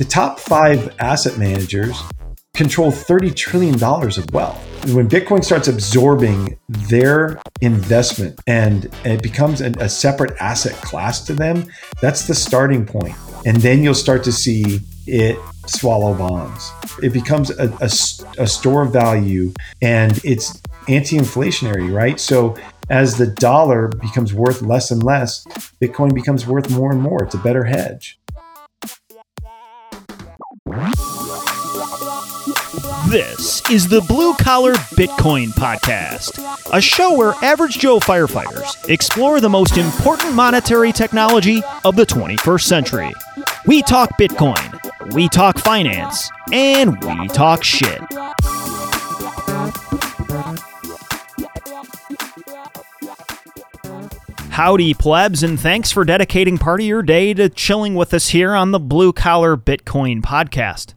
The top five asset managers control $30 trillion of wealth. When Bitcoin starts absorbing their investment and it becomes a, a, separate asset class to them, that's the starting point. And then you'll start to see it swallow bonds. It becomes a, a, a store of value and it's anti inflationary, right? So as the dollar becomes worth less and less, Bitcoin becomes worth more and more. It's a better hedge. This is the Blue Collar Bitcoin Podcast, a show where average Joe firefighters explore the most important monetary technology of the 21st century. We talk Bitcoin, we talk finance, and we talk shit. Howdy, plebs, and thanks for dedicating part of your day to chilling with us here on the Blue Collar Bitcoin Podcast.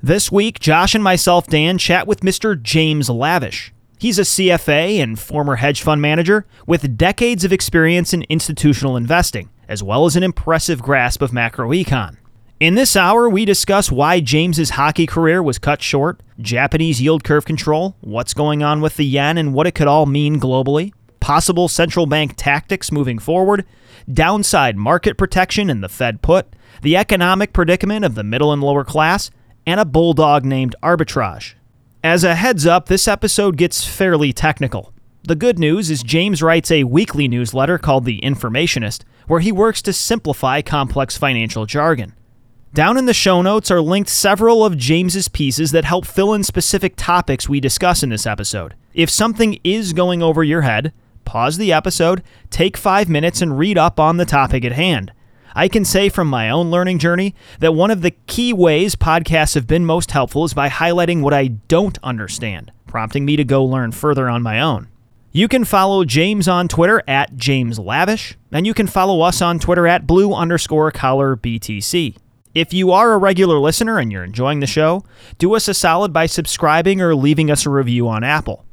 This week, Josh and myself, Dan, chat with Mr. James Lavish. He's a CFA and former hedge fund manager with decades of experience in institutional investing, as well as an impressive grasp of macroecon. In this hour, we discuss why James's hockey career was cut short, Japanese yield curve control, what's going on with the yen and what it could all mean globally, possible central bank tactics moving forward, downside market protection in the Fed put, the economic predicament of the middle and lower class, and a bulldog named Arbitrage. As a heads up, this episode gets fairly technical. The good news is James writes a weekly newsletter called The Informationist, where he works to simplify complex financial jargon. Down in the show notes are linked several of James's pieces that help fill in specific topics we discuss in this episode. If something is going over your head, pause the episode, take five minutes, and read up on the topic at hand. I can say from my own learning journey that one of the key ways podcasts have been most helpful is by highlighting what I don't understand, prompting me to go learn further on my own. You can follow James on Twitter at James Lavish, and you can follow us on Twitter at blue underscore collar BTC. If you are a regular listener and you're enjoying the show, do us a solid by subscribing or leaving us a review on Apple.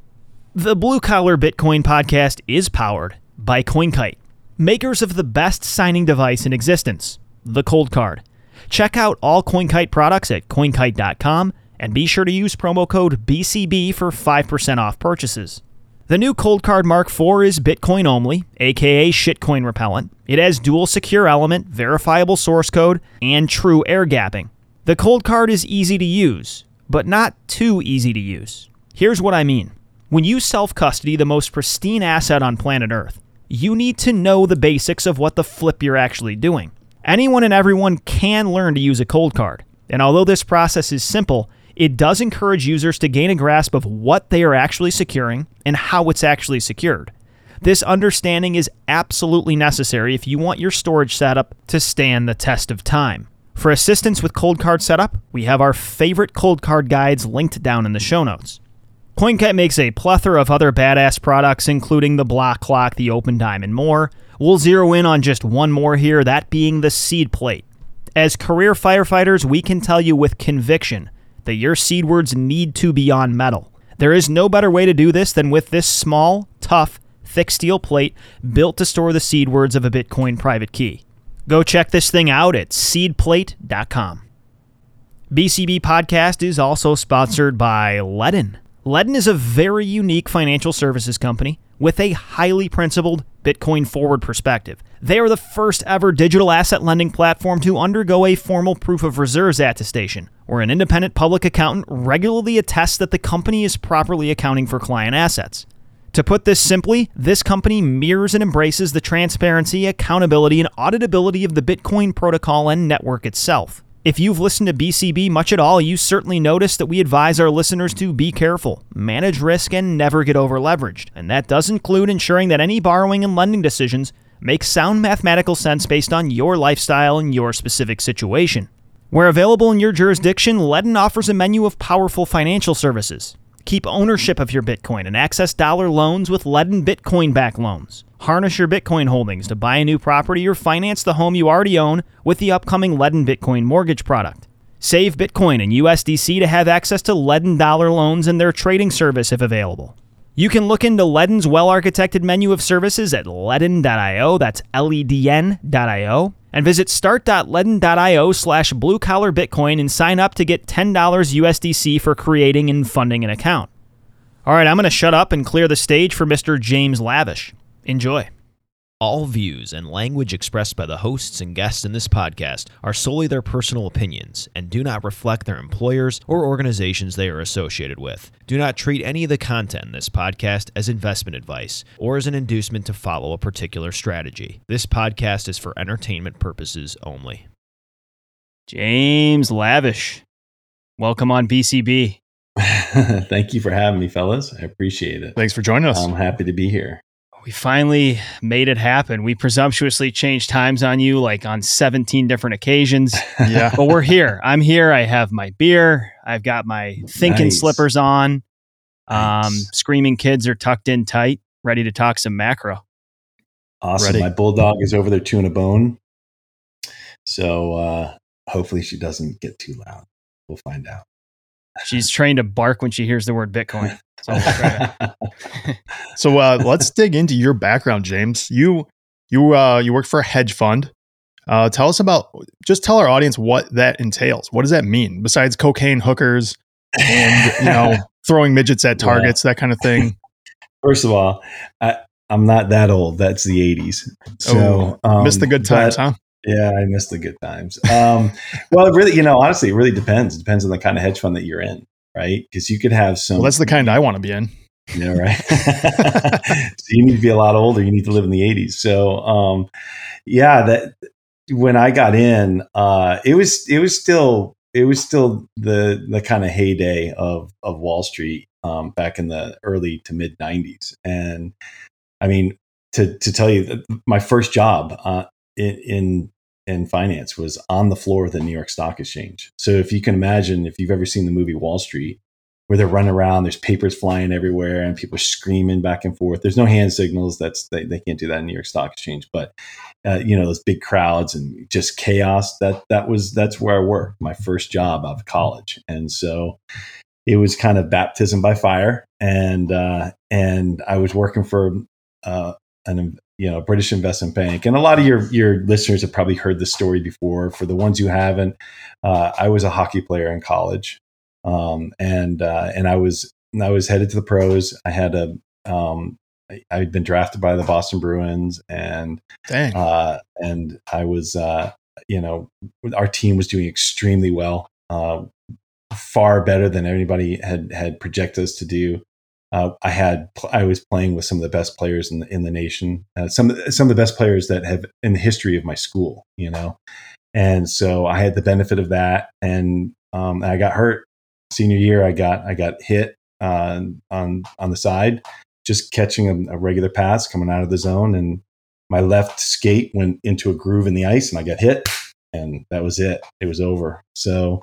The Blue Collar Bitcoin podcast is powered by CoinKite, makers of the best signing device in existence, the Cold Card. Check out all CoinKite products at coinkite.com and be sure to use promo code BCB for 5% off purchases. The new Cold Card Mark IV is Bitcoin only, aka shitcoin repellent. It has dual secure element, verifiable source code, and true air gapping. The Cold Card is easy to use, but not too easy to use. Here's what I mean. When you self custody the most pristine asset on planet Earth, you need to know the basics of what the flip you're actually doing. Anyone and everyone can learn to use a cold card, and although this process is simple, it does encourage users to gain a grasp of what they are actually securing and how it's actually secured. This understanding is absolutely necessary if you want your storage setup to stand the test of time. For assistance with cold card setup, we have our favorite cold card guides linked down in the show notes. CoinKite makes a plethora of other badass products, including the Block Clock, the Opendime, and more. We'll zero in on just one more here, that being the seed plate. As career firefighters, we can tell you with conviction that your seed words need to be on metal. There is no better way to do this than with this small, tough, thick steel plate built to store the seed words of a Bitcoin private key. Go check this thing out at seedplate.com. BCB Podcast is also sponsored by Ledn. Ledn is a very unique financial services company with a highly principled Bitcoin forward perspective. They are the first ever digital asset lending platform to undergo a formal proof of reserves attestation, where an independent public accountant regularly attests that the company is properly accounting for client assets. To put this simply, this company mirrors and embraces the transparency, accountability, and auditability of the Bitcoin protocol and network itself. If you've listened to BCB much at all, you certainly noticed that we advise our listeners to be careful, manage risk, and never get over leveraged. And that does include ensuring that any borrowing and lending decisions make sound mathematical sense based on your lifestyle and your specific situation. Where available in your jurisdiction, Ledn offers a menu of powerful financial services. Keep ownership of your Bitcoin and access dollar loans with Ledn Bitcoin back loans. Harness your Bitcoin holdings to buy a new property or finance the home you already own with the upcoming Ledn Bitcoin mortgage product. Save Bitcoin and USDC to have access to Ledn dollar loans and their trading service if available. You can look into Ledn's well architected menu of services at ledn.io, that's L E D N.io. and visit start.ledn.io slash blue collar Bitcoin and sign up to get $10 USDC for creating and funding an account. All right, I'm going to shut up and clear the stage for Mr. James Lavish. Enjoy. All views and language expressed by the hosts and guests in this podcast are solely their personal opinions and do not reflect their employers or organizations they are associated with. Do not treat any of the content in this podcast as investment advice or as an inducement to follow a particular strategy. This podcast is for entertainment purposes only. James Lavish, welcome on BCB. Thank you for having me, fellas. I appreciate it. Thanks for joining us. I'm happy to be here. We finally made it happen. We presumptuously changed times on you like on 17 different occasions. yeah. But we're here. I'm here. I have my beer. I've got my thinking Nice. slippers on. Um, Nice. screaming kids are tucked in tight, ready to talk some macro. Awesome. Ready. My bulldog is over there chewing a bone. So uh, hopefully she doesn't get too loud. We'll find out. She's trained to bark when she hears the word Bitcoin. So we'll So uh, let's dig into your background, James. You you uh, you work for a hedge fund. Uh, tell us about. Just tell our audience what that entails. What does that mean besides cocaine hookers and you know throwing midgets at targets, that kind of thing? First of all, I, I'm not that old. That's the 80s. So um, Missed the good but- times, huh? Yeah, I missed the good times. Um, well, it really, you know, honestly, it really depends. It depends on the kind of hedge fund that you're in, right? Because you could have some. Well, that's the kind I want to be in. Yeah, right. so you need to be a lot older. You need to live in the 80s. So, um, yeah, that when I got in, uh, it was it was still it was still the the kind of heyday of of Wall Street um, back in the early to mid 90s. And I mean, to to tell you, my first job uh, in, in in finance was on the floor of the New York Stock Exchange. So if you can imagine, if you've ever seen the movie Wall Street, where they're running around, there's papers flying everywhere, and people screaming back and forth. There's no hand signals. That's they, they can't do that in New York Stock Exchange, but uh, you know those big crowds and just chaos. That that was that's where I worked. My first job out of college, and so it was kind of baptism by fire. And uh, and I was working for uh, an you know British investment bank, and a lot of your your listeners have probably heard this story before. For the ones who haven't, uh, I was a hockey player in college um, and uh, and I was I was headed to the pros. I had a um, I, I'd been drafted by the Boston Bruins, and Dang. uh, and I was uh, you know our team was doing extremely well, uh, far better than anybody had had projected us to do. Uh, I had I was playing with some of the best players in the in the nation, uh, some some of the best players that have in the history of my school, you know, and so I had the benefit of that, and um, I got hurt senior year. I got I got hit uh, on on the side, just catching a, a regular pass coming out of the zone, and my left skate went into a groove in the ice, and I got hit, and that was it. It was over. So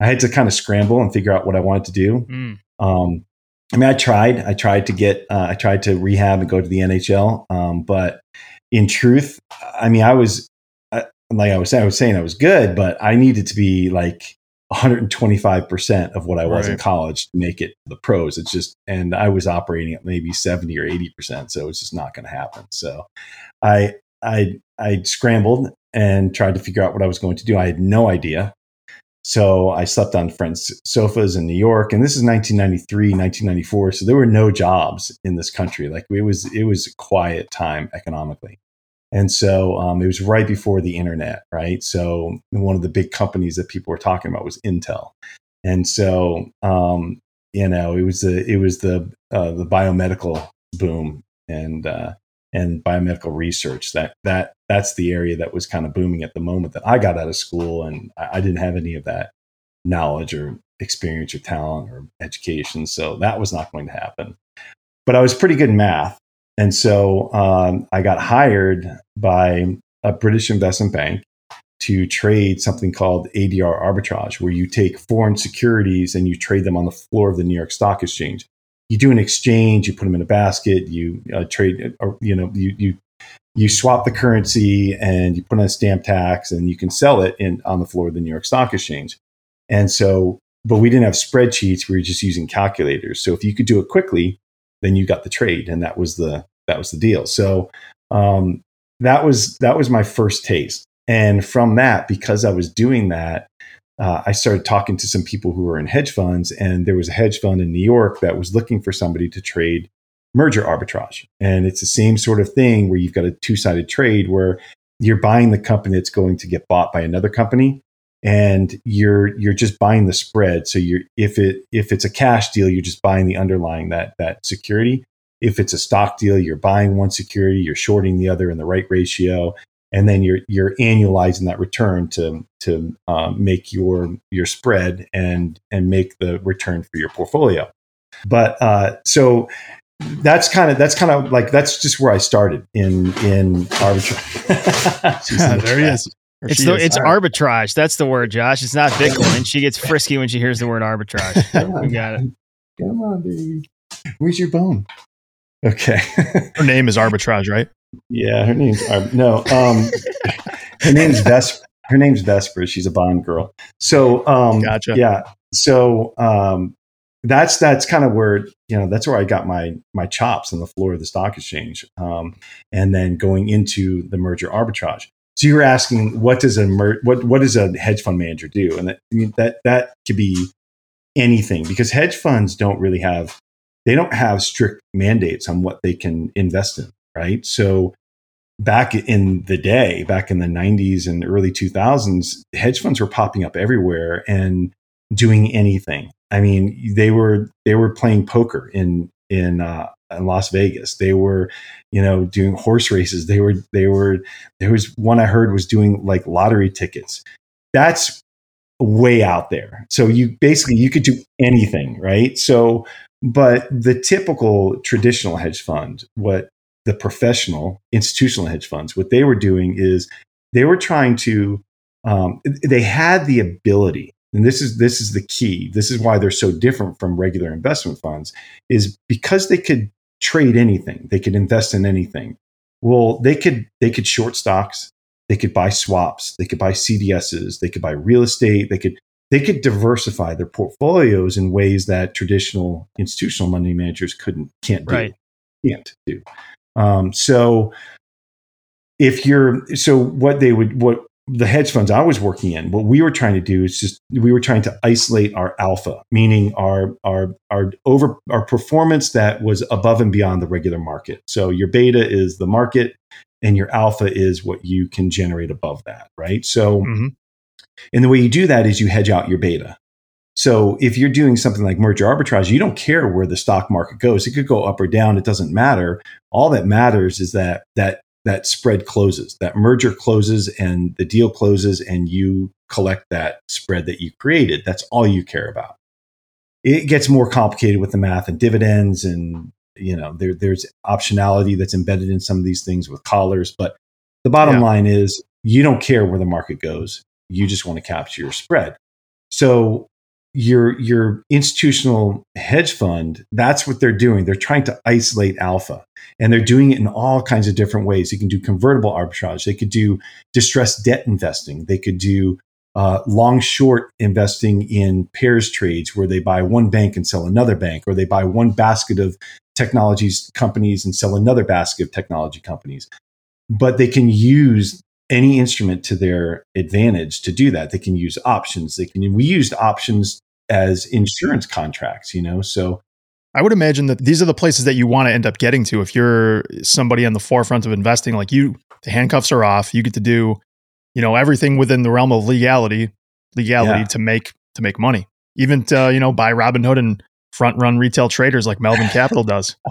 I had to kind of scramble and figure out what I wanted to do. Mm. Um, I mean, I tried. I tried to get. Uh, I tried to rehab and go to the NHL. Um, but in truth, I mean, I was uh, like I was saying. I was saying I was good, but I needed to be like 125 percent of what I was in college to make it the pros. It's just, and I was operating at maybe 70 or 80 percent, so it's just not going to happen. So, I I I scrambled and tried to figure out what I was going to do. I had no idea. So I slept on friends' sofas in New York, and this is 1993, 1994. So there were no jobs in this country. Like it was, it was a quiet time economically, and so um, it was right before the internet, right? So one of the big companies that people were talking about was Intel, and so um, you know it was the it was the uh, the biomedical boom and uh, and biomedical research that that that's the area that was kind of booming at the moment that I got out of school, and I, I didn't have any of that knowledge or experience or talent or education, so that was not going to happen. But I was pretty good in math, and so um, I got hired by a British investment bank to trade something called ADR arbitrage, where you take foreign securities and you trade them on the floor of the New York Stock Exchange. You do an exchange, you put them in a basket, you uh, trade, or, you know, you you you swap the currency and you put on a stamp tax, and you can sell it in on the floor of the New York Stock Exchange. And so, but we didn't have spreadsheets; we were just using calculators. So if you could do it quickly, then you got the trade, and that was the that was the deal. So um, that was that was my first taste And from that, because I was doing that, uh, I started talking to some people who were in hedge funds, and there was a hedge fund in New York that was looking for somebody to trade merger arbitrage. And it's the same sort of thing where you've got a two sided trade where you're buying the company that's going to get bought by another company and you're you're just buying the spread. So you're if it if it's a cash deal you're just buying the underlying that that security. If it's a stock deal you're buying one security you're shorting the other in the right ratio and then you're you're annualizing that return to to um, make your your spread and and make the return for your portfolio but uh, so that's kind of that's kind of like that's just where I started in in arbitrage. there he is. It's the, it's arbitrage. That's the word, Josh. It's not Bitcoin. She gets frisky when she hears the word arbitrage. we got it. Come on, baby. Where's your bone? Okay. her name is arbitrage, right? Yeah, her name's uh, no. Um, her name's Vesper. Her name's Vesper. She's a Bond girl. So, um, gotcha. Yeah. So, um, that's that's kind of where you know that's where I got my my chops on the floor of the stock exchange, um, and then going into the merger arbitrage. So you were asking what does a mer- what what does a hedge fund manager do, and that I mean, that that could be anything because hedge funds don't really have they don't have strict mandates on what they can invest in, right? So back in the day, back in the 90s and early 2000s, hedge funds were popping up everywhere and doing anything. I mean, they were they were playing poker in in, uh, in Las Vegas. They were, you know, doing horse races. They were they were there was one I heard was doing like lottery tickets. That's way out there. So you basically you could do anything, right? So but the typical traditional hedge fund, what the professional institutional hedge funds, what they were doing is they were trying to um, they had the ability and this is this is the key this is why they're so different from regular investment funds is because they could trade anything they could invest in anything well they could they could short stocks they could buy swaps they could buy cds's they could buy real estate they could they could diversify their portfolios in ways that traditional institutional money managers couldn't can't do right. can't do um, so if you're so what they would what the hedge funds I was working in, what we were trying to do is just we were trying to isolate our alpha, meaning our our our over our performance that was above and beyond the regular market. So your beta is the market, and your alpha is what you can generate above that, right? So, mm-hmm. and the way you do that is you hedge out your beta. So if you're doing something like merger arbitrage, you don't care where the stock market goes. It could go up or down. It doesn't matter. All that matters is that that that spread closes, that merger closes and the deal closes and you collect that spread that you created. That's all you care about. It gets more complicated with the math and dividends and you know there, there's optionality that's embedded in some of these things with collars but the bottom yeah. line is you don't care where the market goes you just want to capture your spread so your your institutional hedge fund that's what they're doing. They're trying to isolate alpha and they're doing it in all kinds of different ways. They can do convertible arbitrage. They could do distressed debt investing. They could do uh, long short investing in pairs trades where they buy one bank and sell another bank or they buy one basket of technologies companies and sell another basket of technology companies. But they can use any instrument to their advantage to do that. They can use options. They can we used options as insurance contracts, you know. So I would imagine that these are the places that you want to end up getting to if you're somebody on the forefront of investing. Like you, the handcuffs are off. You get to do, you know, everything within the realm of legality, legality yeah. to make to make money. Even to you know buy Robinhood and front run retail traders like Melvin Capital does.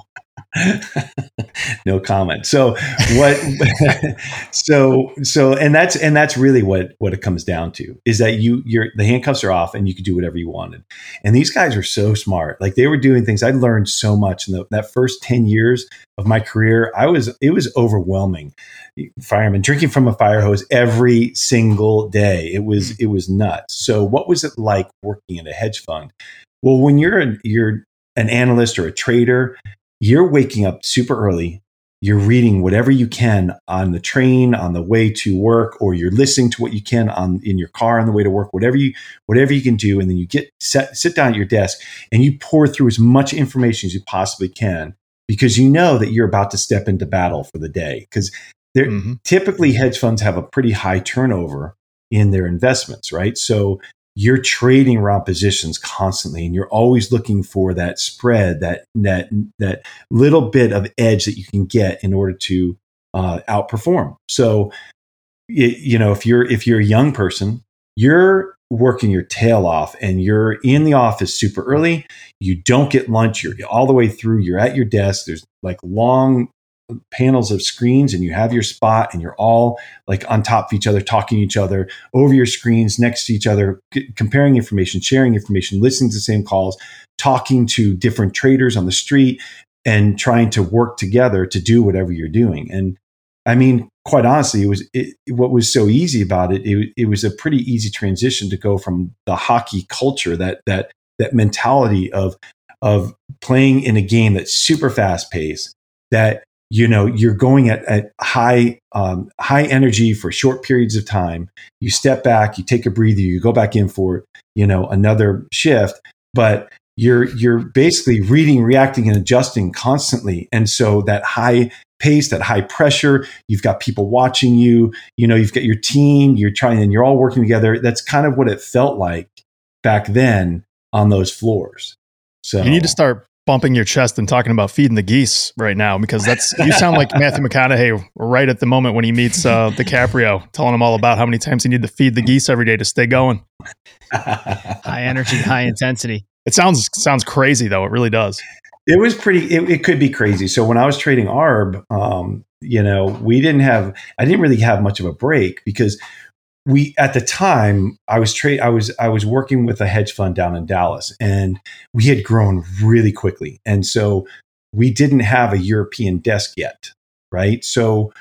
no comment. So what? so so and that's and that's really what what it comes down to is that you you're the handcuffs are off and you can do whatever you wanted. And these guys are so smart. Like they were doing things. I learned so much in the, that first ten years of my career. I was it was overwhelming. Fireman drinking from a fire hose every single day. It was hmm. it was nuts. So what was it like working in a hedge fund? Well, when you're a, you're an analyst or a trader, you're waking up super early. You're reading whatever you can on the train on the way to work, or you're listening to what you can on in your car on the way to work. Whatever you whatever you can do, and then you get set, sit down at your desk and you pour through as much information as you possibly can because you know that you're about to step into battle for the day. Because they're mm-hmm. typically hedge funds have a pretty high turnover in their investments, right? So you're trading around positions constantly and you're always looking for that spread that that that little bit of edge that you can get in order to uh, outperform. So it, you know if you're if you're a young person you're working your tail off and you're in the office super early. You don't get lunch. You're all the way through. You're at your desk. There's like long panels of screens and you have your spot and you're all like on top of each other talking to each other over your screens next to each other c- comparing information sharing information listening to the same calls talking to different traders on the street and trying to work together to do whatever you're doing. And i mean quite honestly it was it, what was so easy about it, it it was a pretty easy transition to go from the hockey culture that that that mentality of of playing in a game that's super fast paced that you know you're going at, at high um, high energy for short periods of time. You step back you take a breather you go back in for you know another shift but you're you're basically reading reacting and adjusting constantly. And so that high pace that high pressure you've got people watching you you know you've got your team you're trying and you're all working together. That's kind of what it felt like back then on those floors. So you need to start bumping your chest and talking about feeding the geese right now because that's you sound like Matthew McConaughey right at the moment when he meets uh, DiCaprio, telling him all about how many times he need to feed the geese every day to stay going. high energy, high intensity. It sounds sounds crazy though. It really does. It was pretty. It, it could be crazy. So when I was trading ARB, um, you know, we didn't have. I didn't really have much of a break because we at the time I was trade I was I was working with a hedge fund down in Dallas and we had grown really quickly. And so we didn't have a European desk yet right? So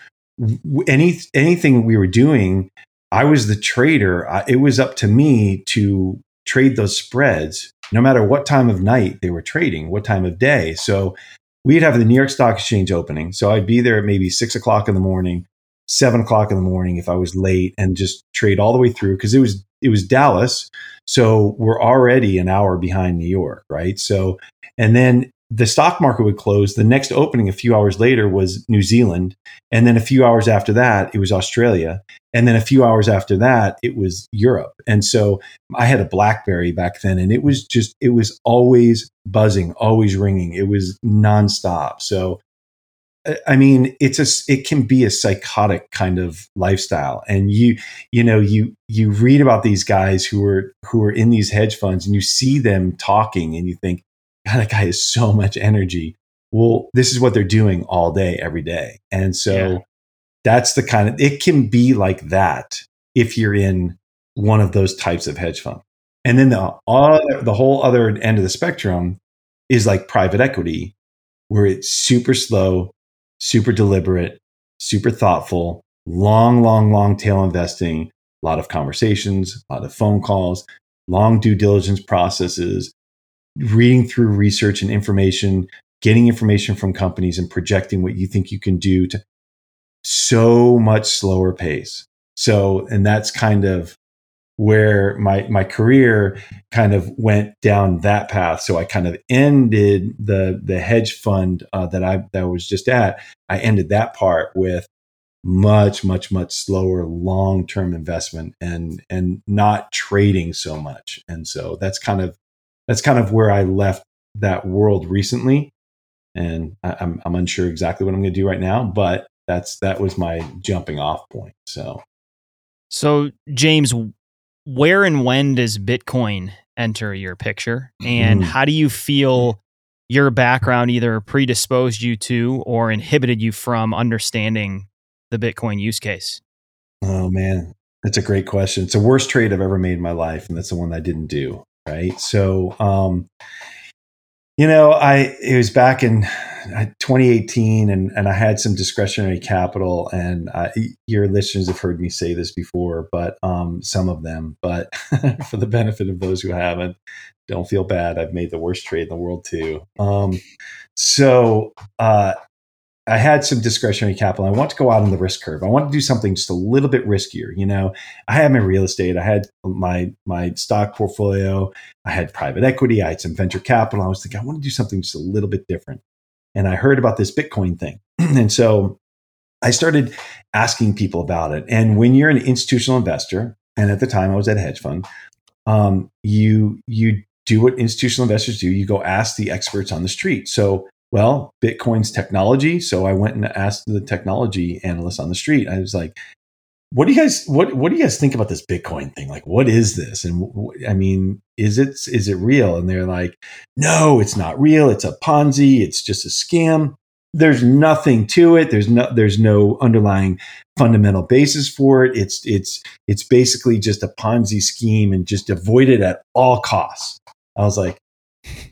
any anything we were doing I was the trader. I, it was up to me to trade those spreads no matter what time of night they were trading what time of day. So we'd have the New York Stock Exchange opening. So I'd be there at maybe six o'clock in the morning seven o'clock in the morning if I was late and just trade all the way through because it was it was Dallas, so we're already an hour behind New York, right? So and then the stock market would close. The next opening a few hours later was New Zealand, and then a few hours after that it was Australia, and then a few hours after that it was Europe. And so I had a BlackBerry back then, and it was just it was always buzzing, always ringing. It was nonstop. So I mean, it's a it can be a psychotic kind of lifestyle, and you you know you you read about these guys who are who are in these hedge funds, and you see them talking, and you think, God, that guy has so much energy. Well, this is what they're doing all day, every day, and so yeah. that's the kind of it can be like that if you're in one of those types of hedge fund, and then the other, the whole other end of the spectrum is like private equity, where it's super slow super deliberate, super thoughtful, long, long, long tail investing, a lot of conversations, a lot of phone calls, long due diligence processes, reading through research and information, getting information from companies and projecting what you think you can do to so much slower pace. So, and that's kind of where my my career kind of went down that path. So I kind of ended the the hedge fund uh, that I that I was just at. I ended that part with much much much slower long term investment and and not trading so much. And so that's kind of that's kind of where I left that world recently. And I, I'm I'm unsure exactly what I'm going to do right now, but that's that was my jumping off point. So. So, James, where and when does Bitcoin enter your picture? And mm. how do you feel your background either predisposed you to or inhibited you from understanding the Bitcoin use case? Oh, man. That's a great question. It's the worst trade I've ever made in my life. And that's the one I didn't do. Right. So, um, you know, I, it was back in 2018 and, and I had some discretionary capital and uh, your listeners have heard me say this before, but um, some of them, but for the benefit of those who haven't, don't feel bad. I've made the worst trade in the world too. Um, so uh, I had some discretionary capital. I want to go out on the risk curve. I want to do something just a little bit riskier. You know, I had my real estate. I had my my stock portfolio. I had private equity. I had some venture capital. I was thinking I want to do something just a little bit different and I heard about this Bitcoin thing. and so I started asking people about it. And when you're an institutional investor, and at the time I was at a hedge fund, um, you you do what institutional investors do. You go ask the experts on the street. So, well, Bitcoin's technology. So I went and asked the technology analyst on the street. I was like, "What do you guys what What do you guys think about this Bitcoin thing? Like, what is this? And I mean, is it is it real?" And they're like, "No, it's not real. It's a Ponzi. It's just a scam." there's nothing to it. There's no there's no underlying fundamental basis for it. It's it's it's basically just a Ponzi scheme and just avoid it at all costs. I was like,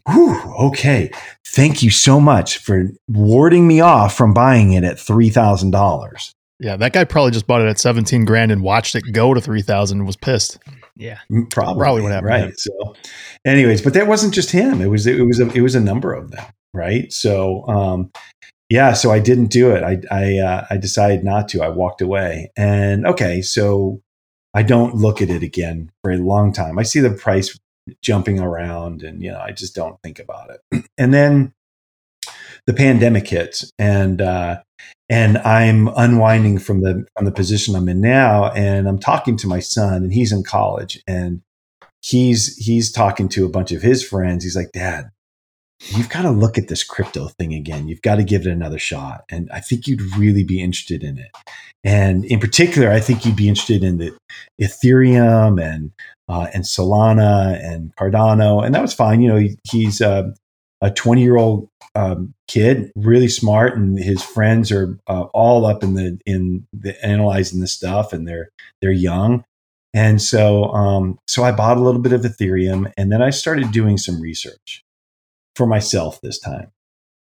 Whew, okay. Thank you so much for warding me off from buying it at three thousand dollars. Yeah, that guy probably just bought it at seventeen grand and watched it go to three thousand and was pissed. Yeah, mm, probably probably what happened. Right. So, anyways, but that wasn't just him. It was it was a, it was a number of them. Right. So, um, yeah, so I didn't do it. I I uh, I decided not to. I walked away. And okay, so I don't look at it again for a long time. I see the price jumping around, and you know, I just don't think about it. And then the pandemic hits, and uh, and I'm unwinding from the from the position I'm in now, and I'm talking to my son, and he's in college, and he's he's talking to a bunch of his friends. He's like, Dad, you've got to look at this crypto thing again. You've got to give it another shot. And I think you'd really be interested in it. And in particular, I think you'd be interested in the Ethereum and uh, and Solana and Cardano. And that was fine. You know, he, he's uh, a 20 year old um, kid, really smart, and his friends are uh, all up in the in the analyzing the stuff, and they're they're young. And so, um, so I bought a little bit of Ethereum, and then I started doing some research for myself this time.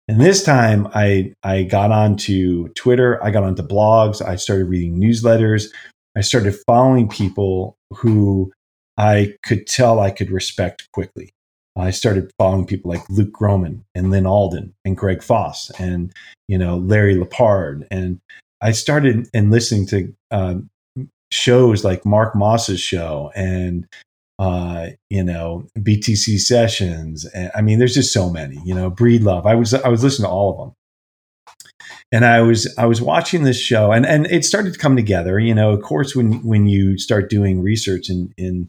And this time I I got onto Twitter, I got onto blogs, I started reading newsletters, I started following people who I could tell I could respect quickly. I started following people like Luke Gromen and Lyn Alden and Greg Foss and you know Larry Lepard and I started and listening to um, shows like Mark Moss's show and uh, you know, BTC sessions. And, I mean, there's just so many, you know, Breedlove. I was, I was listening to all of them. And I was, I was watching this show and, and it started to come together, you know, of course, when, when you start doing research in, in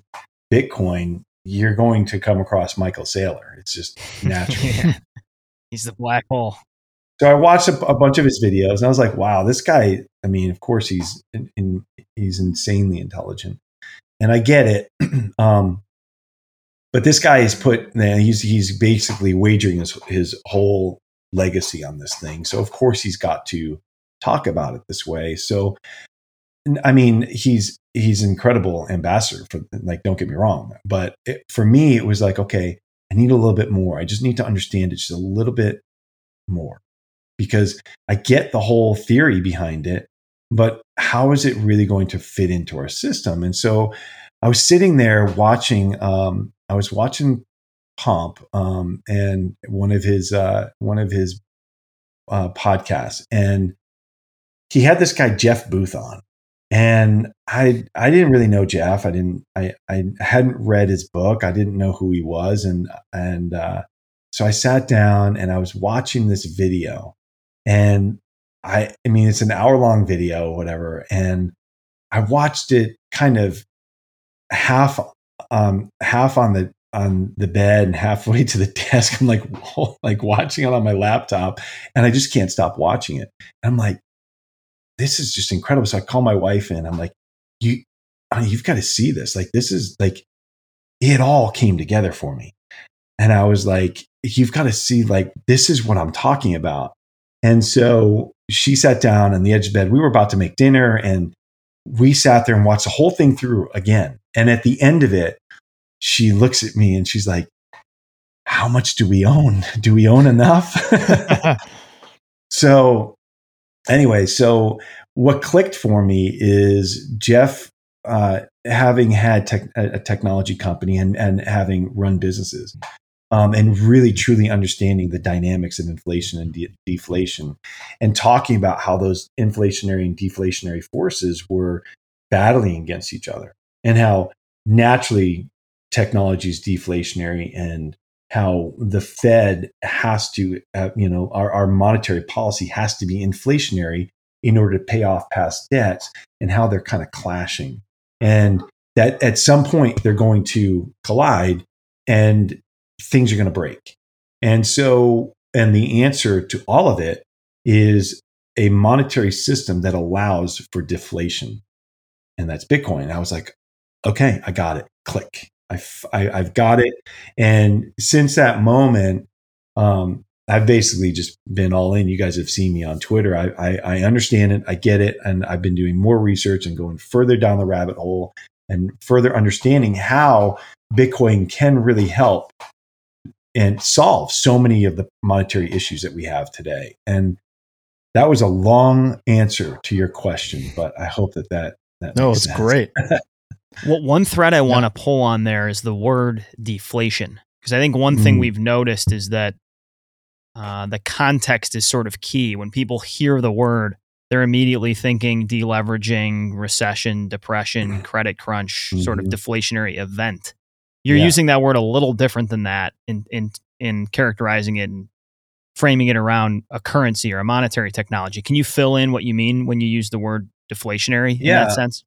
Bitcoin, you're going to come across Michael Saylor. It's just natural. yeah. He's the black hole. So I watched a, a, bunch of his videos and I was like, wow, this guy, I mean, of course he's in, in, he's insanely intelligent and I get it. um, but this guy has put he's he's basically wagering his his whole legacy on this thing. So of course he's got to talk about it this way. So I mean, he's he's an incredible ambassador for like don't get me wrong, but it, for me it was like okay, I need a little bit more. I just need to understand it just a little bit more because I get the whole theory behind it, but how is it really going to fit into our system? And so I was sitting there watching, um, I was watching Pomp um, and one of his, uh, one of his uh, podcasts. And he had this guy, Jeff Booth on. And I, I didn't really know Jeff. I didn't, I, I hadn't read his book. I didn't know who he was. And, and, uh, so I sat down and I was watching this video and I, I mean, it's an hour long video, whatever. And I watched it kind of half, um, half on the, on the bed and halfway to the desk. I'm like, like watching it on my laptop and I just can't stop watching it. And I'm like, this is just incredible. So I call my wife in. I'm like, you, I mean, you've got to see this. Like, this is like, it all came together for me. And I was like, you've got to see, like, this is what I'm talking about. And so she sat down on the edge of bed. We were about to make dinner and we sat there and watched the whole thing through again. And at the end of it, she looks at me and she's like, How much do we own? Do we own enough? so, anyway, so what clicked for me is Jeff uh, having had tech, a technology company and, and having run businesses um, and really truly understanding the dynamics of inflation and de- deflation and talking about how those inflationary and deflationary forces were battling against each other and how naturally technology is deflationary and how the Fed has to, uh, you know, our, our monetary policy has to be inflationary in order to pay off past debts and how they're kind of clashing. And that at some point they're going to collide and things are going to break. And so, and the answer to all of it is a monetary system that allows for deflation. And that's Bitcoin. I was like, okay, I got it. Click. I, I, have got it. And since that moment, um, I've basically just been all in. You guys have seen me on Twitter. I, I, I, understand it. I get it. And I've been doing more research and going further down the rabbit hole and further understanding how Bitcoin can really help and solve so many of the monetary issues that we have today. And that was a long answer to your question, but I hope that that, that no, it's sense. great. well, one thread I want to pull on there is the word deflation. Because I think one mm. thing we've noticed is that uh, the context is sort of key. When people hear the word, they're immediately thinking deleveraging, recession, depression, mm-hmm. credit crunch, mm-hmm. sort of mm-hmm. deflationary event. You're yeah. using that word a little different than that in in in characterizing it and framing it around a currency or a monetary technology. Can you fill in what you mean when you use the word deflationary in yeah. that sense?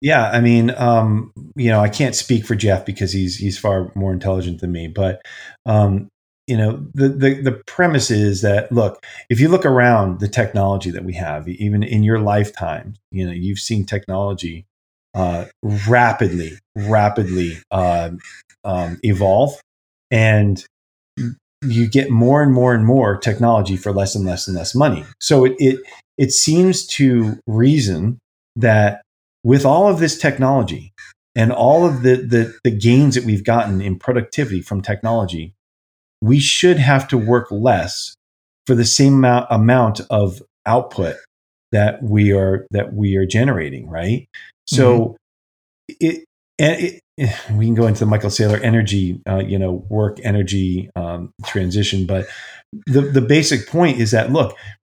Yeah, I mean, um, you know, I can't speak for Jeff because he's he's far more intelligent than me, but um, you know the, the the premise is that look if you look around the technology that we have even in your lifetime you know you've seen technology uh, rapidly rapidly uh, um, evolve. And you get more and more and more technology for less and less and less money. So it it, it seems to reason that with all of this technology and all of the, the the gains that we've gotten in productivity from technology we should have to work less for the same amount, amount of output that we are that we are generating right? So mm-hmm. it and it, we can go into the michael saylor energy uh, you know work energy um, transition but the the basic point is that look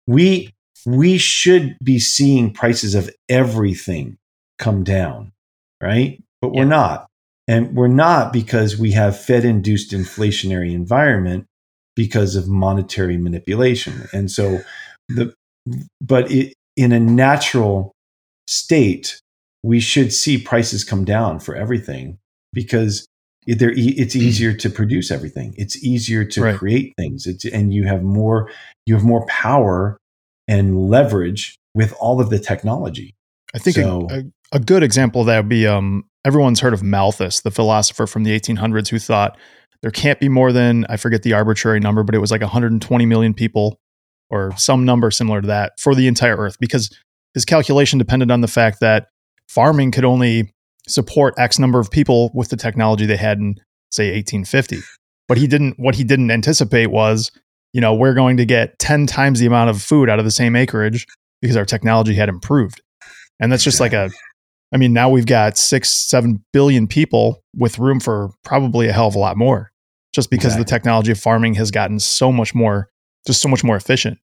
we we should be seeing prices of everything come down right? But we're not and we're not because we have Fed induced inflationary environment because of monetary manipulation. And so the but it, in a natural state, we should see prices come down for everything because it's mm. easier to produce everything. It's easier to right. create things. It's, and you have more you have more power and leverage with all of the technology. I think so, a, a, a, good example of that would be um, everyone's heard of Malthus, the philosopher from the 1800s who thought there can't be more than, I forget the arbitrary number, but it was like 120 million people or some number similar to that for the entire earth because his calculation depended on the fact that farming could only support X number of people with the technology they had in, say, 1850. But he didn't, what he didn't anticipate was, you know, we're going to get 10 times the amount of food out of the same acreage because our technology had improved. And that's just like a I mean, now we've got six, seven billion people with room for probably a hell of a lot more, just because exactly. the technology of farming has gotten so much more, just so much more efficient.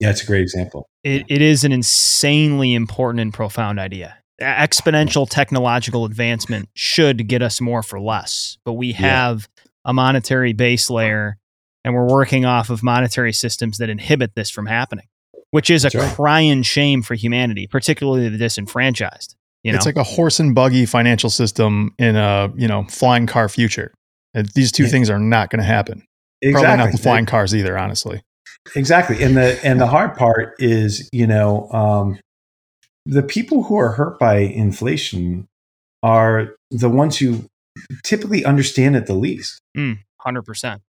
Yeah, it's a great example. It, it is an insanely important and profound idea. Exponential technological advancement should get us more for less, but we have yeah. a monetary base layer and we're working off of monetary systems that inhibit this from happening, which is That's a right. crying shame for humanity, particularly the disenfranchised. You know? It's like a horse and buggy financial system in a you know flying car future. And these two yeah. things are not going to happen. Exactly. Probably not the flying cars either, honestly. Exactly. And the and the hard part is, you know, um, the people who are hurt by inflation are the ones who typically understand it the least. Mm, 100%.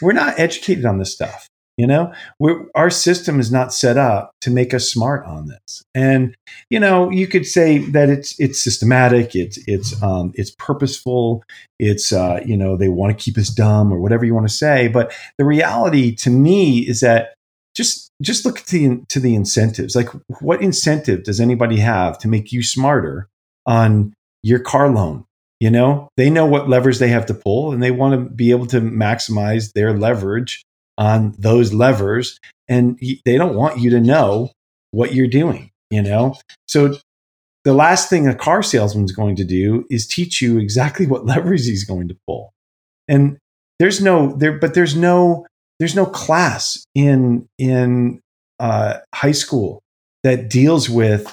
We're not educated on this stuff. You know, We're, our system is not set up to make us smart on this. And you know, you could say that it's it's systematic, it's it's um, it's purposeful, it's uh, you know they want to keep us dumb or whatever you want to say. But the reality to me is that just just look at the to the incentives. Like, what incentive does anybody have to make you smarter on your car loan? You know, they know what levers they have to pull, and they want to be able to maximize their leverage on those levers and they don't want you to know what you're doing you know? So the last thing a car salesman's going to do is teach you exactly what levers he's going to pull. And there's no there but there's no there's no class in in uh, high school that deals with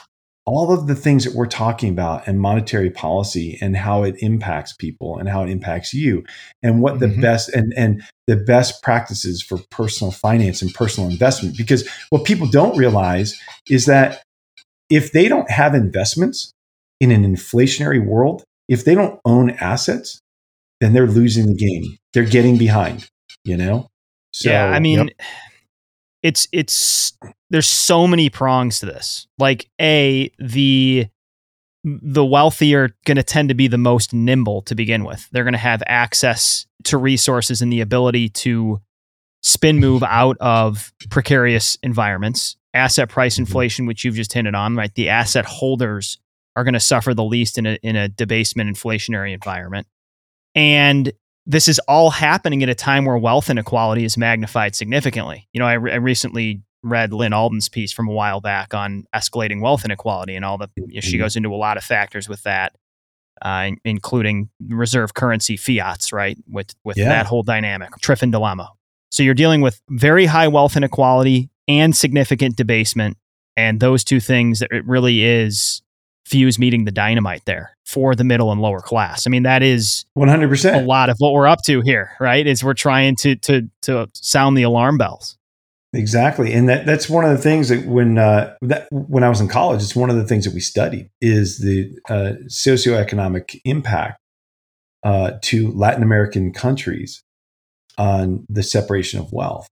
all of the things that we're talking about and monetary policy and how it impacts people and how it impacts you and what the Mhm. best and and the best practices for personal finance and personal investment because what people don't realize is that if they don't have investments in an inflationary world if they don't own assets then they're losing the game they're getting behind you know so yeah, I mean, Yep. it's it's there's so many prongs to this. Like a the the wealthy are going to tend to be the most nimble to begin with. They're going to have access to resources and the ability to spin move out of precarious environments. Asset price Mhm. inflation, which you've just hinted on, right? The asset holders are going to suffer the least in a in a debasement inflationary environment. And this is all happening at a time where wealth inequality is magnified significantly. You know, I, re- I recently read Lyn Alden's piece from a while back on escalating wealth inequality and all the. You know, she Mhm. goes into a lot of factors with that, uh, including reserve currency fiats, right? With with Yeah. that whole dynamic, Triffin dilemma. So you're dealing with very high wealth inequality and significant debasement, and those two things that it really is fuse meeting the dynamite there for the middle and lower class. I mean, that is 100% a lot of what we're up to here, right? Is we're trying to to to sound the alarm bells. Exactly, and that that's one of the things that when uh, that when I was in college, it's one of the things that we studied is the uh, socioeconomic impact uh, to Latin American countries on the separation of wealth,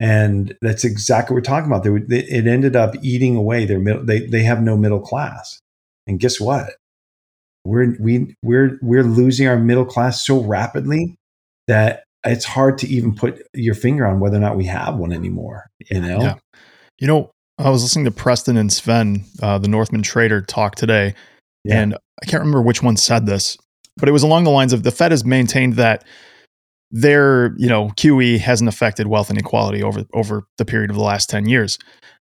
and that's exactly what we're talking about. They, they, it ended up eating away their middle. They they have no middle class, and guess what? We're we we're we're losing our middle class so rapidly that it's hard to even put your finger on whether or not we have one anymore. You know, Yeah. You know, I was listening to Preston and Sven, uh, the Northman trader, talk today, Yeah. and I can't remember which one said this, but it was along the lines of the Fed has maintained that their, you know, QE hasn't affected wealth inequality over over the period of the last 10 years.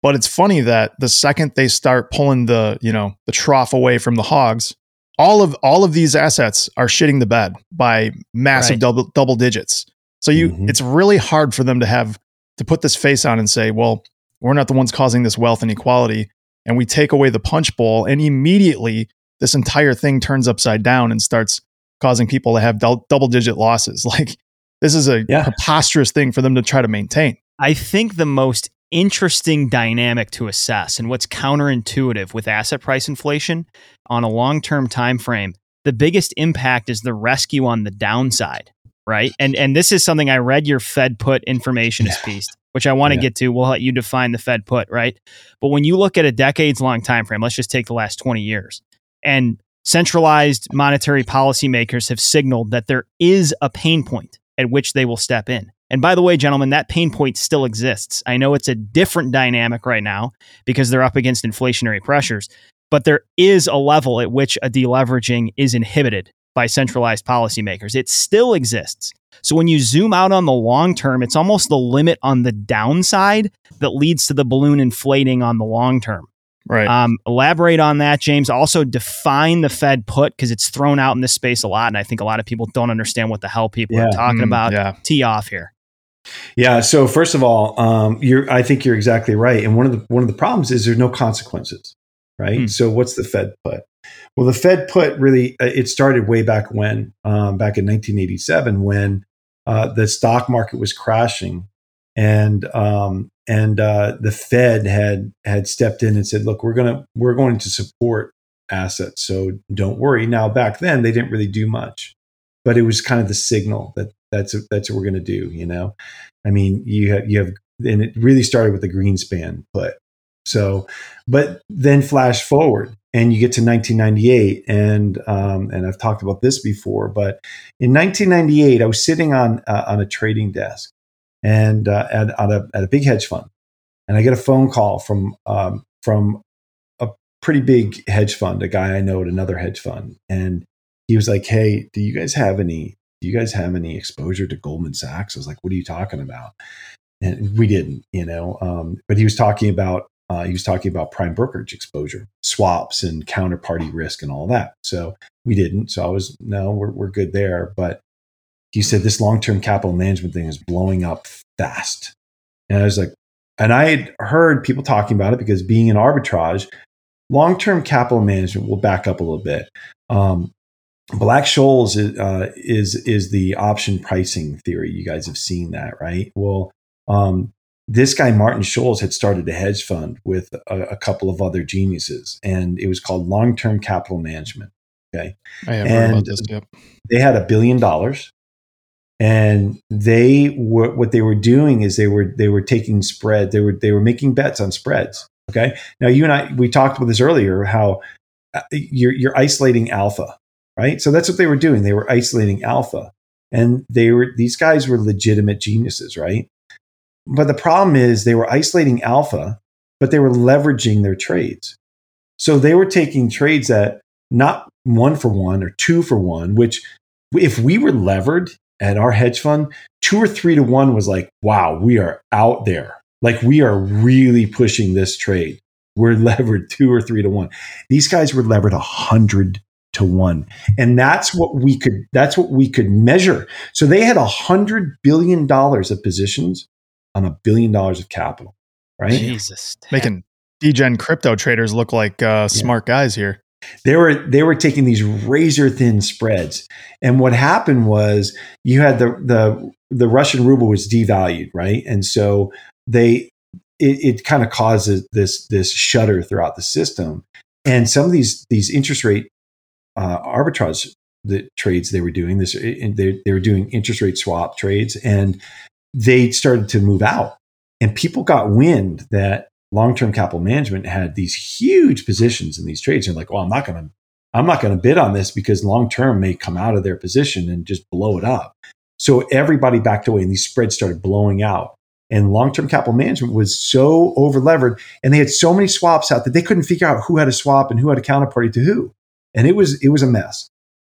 But it's funny that the second they start pulling the, you know, the trough away from the hogs, all of all of these assets are shitting the bed by massive Right. double double digits. So you Mhm. it's really hard for them to have to put this face on and say, well, we're not the ones causing this wealth inequality. And we take away the punch bowl, and immediately this entire thing turns upside down and starts causing people to have dou- double digit losses. Like, this is a Yeah. preposterous thing for them to try to maintain. I think the most interesting dynamic to assess and what's counterintuitive with asset price inflation on a long-term time frame, the biggest impact is the rescue on the downside, right? And and this is something I read your Fed put information informationist piece, which I want to Yeah. get to. We'll let you define the Fed put, right? But when you look at a decades long time frame, let's just take the last 20 years. And centralized monetary policymakers have signaled that there is a pain point at which they will step in. And by the way, gentlemen, that pain point still exists. I know it's a different dynamic right now because they're up against inflationary pressures, but there is a level at which a deleveraging is inhibited by centralized policymakers. It still exists. So when you zoom out on the long term, it's almost the limit on the downside that leads to the balloon inflating on the long term. Right. Um, elaborate on that, James. Also, define the Fed put because it's thrown out in this space a lot, and I think a lot of people don't understand what the hell people Yeah. are talking Mm, about. Yeah. Tee off here. Yeah. So first of all, um, you're. I think you're exactly right. And one of the one of the problems is there's no consequences, right? Hmm. So what's the Fed put? Well, the Fed put really uh, it started way back when, um, back in 1987, when uh, the stock market was crashing, and um, and uh, the Fed had had stepped in and said, "Look, we're gonna we're going to support assets, so don't worry." Now, back then, they didn't really do much, but it was kind of the signal that that's that's what we're going to do. You know, I mean, you have you have, and it really started with the Greenspan put. So, but then flash forward, and you get to 1998, and um, and I've talked about this before, but in 1998, I was sitting on uh, on a trading desk, and uh, at at a at a big hedge fund, and I get a phone call from um, from a pretty big hedge fund, a guy I know at another hedge fund, and he was like, "Hey, do you guys have any do you guys have any exposure to Goldman Sachs? I was like, what are you talking about? And we didn't, you know. Um, but he was talking about uh, he was talking about prime brokerage exposure, swaps, and counterparty risk, and all that. So we didn't. So I was no, we're we're good there. But he said this long term capital management thing is blowing up fast, and I was like, And I had heard people talking about it because being in arbitrage, long term capital management will back up a little bit. Um, Black Scholes is, uh, is is the option pricing theory. You guys have seen that, right? Well, um, this guy Martin Scholes had started a hedge fund with a, a couple of other geniuses, and it was called Long Term Capital Management. Okay, I have heard about this. Yep. They had a billion dollars, and they were what they were doing is they were they were taking spread. They were they were making bets on spreads. Okay, now you and I we talked about this earlier how uh, you're you're isolating alpha right? So that's what they were doing. They were isolating alpha. And they were these guys were legitimate geniuses, right? But the problem is they were isolating alpha, but they were leveraging their trades. So they were taking trades that not one for one or two for one, which if we were levered at our hedge fund, two or three to one was like, wow, we are out there. Like we are really pushing this trade. We're levered two or three to one. These guys were levered a hundred to one. And that's what we could that's what we could measure. So they had a hundred billion dollars of positions on a billion dollars of capital. Right? Jesus. Making degen crypto traders look like uh, smart yeah. guys here. They were they were taking these razor thin spreads. And what happened was you had the the the Russian ruble was devalued, right? And so they it, it kind of causes this this shudder throughout the system. And some of these these interest rate uh, arbitrage the trades they were doing. This they, they were doing interest rate swap trades, and they started to move out. And people got wind that long term capital management had these huge positions in these trades. And like, well, I'm not going to I'm not going to bid on this because long term may come out of their position and just blow it up. So everybody backed away, and these spreads started blowing out. And long term capital management was so over levered, and they had so many swaps out that they couldn't figure out who had a swap and who had a counterparty to who and it was it was a mess.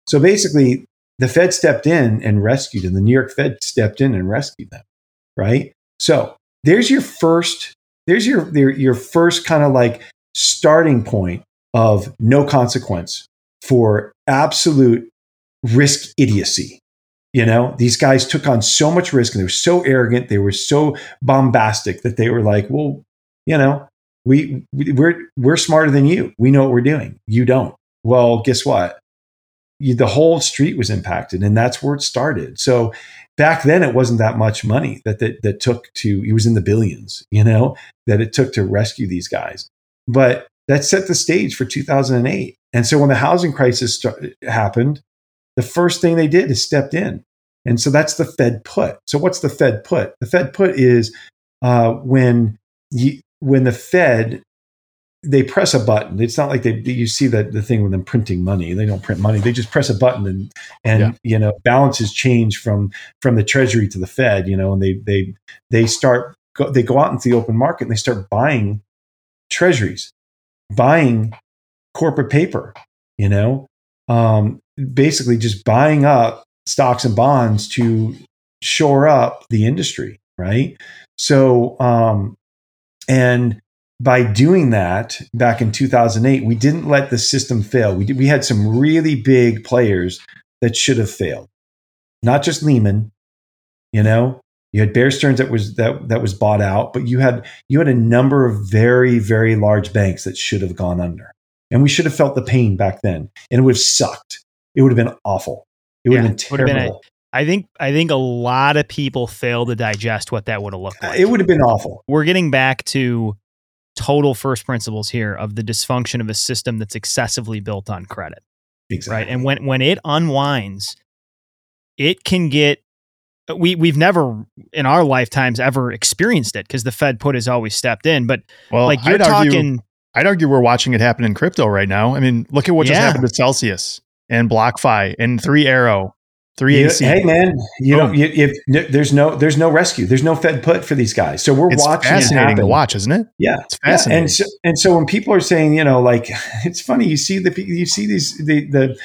So basically, the Fed stepped in and rescued, and the New York Fed stepped in and rescued them. Right. So there's your first there's your your, your first kind of like starting point of no consequence for absolute risk idiocy. You know, these guys took on so much risk and they were so arrogant, they were so bombastic that they were like, well, you know, we, we we're we're smarter than you. We know what we're doing. You don't. Well, guess what? You, the whole street was impacted, and that's where it started. So back then, it wasn't that much money that that, that took to. It was in the billions, you know, that it took to rescue these guys. But that set the stage for 2008. And so when the housing crisis happened, the first thing they did is stepped in. And so that's the Fed put. So what's the Fed put? The Fed put is uh, when you, when the Fed they press a button. It's not like they you see that the thing with them printing money. They don't print money. They just press a button and and yeah. you know balances change from from the Treasury to the Fed. You know, and they they they start go, they go out into the open market and they start buying treasuries, buying corporate paper. You know, um, basically just buying up stocks and bonds to shore up the industry, right? So um, and by doing that back in 2008, we didn't let the system fail. We, did, we had some really big players that should have failed, not just Lehman. You know, you had Bear Stearns that was that that was bought out, but you had you had a number of very very large banks that should have gone under, and we should have felt the pain back then, and it would have sucked. It would have been awful. It would yeah, have been terrible. Been a, I think I think a lot of people fail to digest what that would have looked like. It would have been awful. We're getting back to total first principles here of the dysfunction of a system that's excessively built on credit. Exactly. Right. And when when it unwinds, it can get we we've never in our lifetimes ever experienced it because the Fed put has always stepped in. But well, like you're I'd talking argue, I'd argue we're watching it happen in crypto right now. I mean, look at what yeah. just happened to Celsius and BlockFi and Three Arrow Three AC. Hey man, you know, you, if there's no there's no rescue, there's no Fed put for these guys. So we're it's watching. Fascinating to watch, isn't it? Yeah, it's fascinating. Yeah. And so, and so when people are saying, you know, like it's funny, you see the you see these the the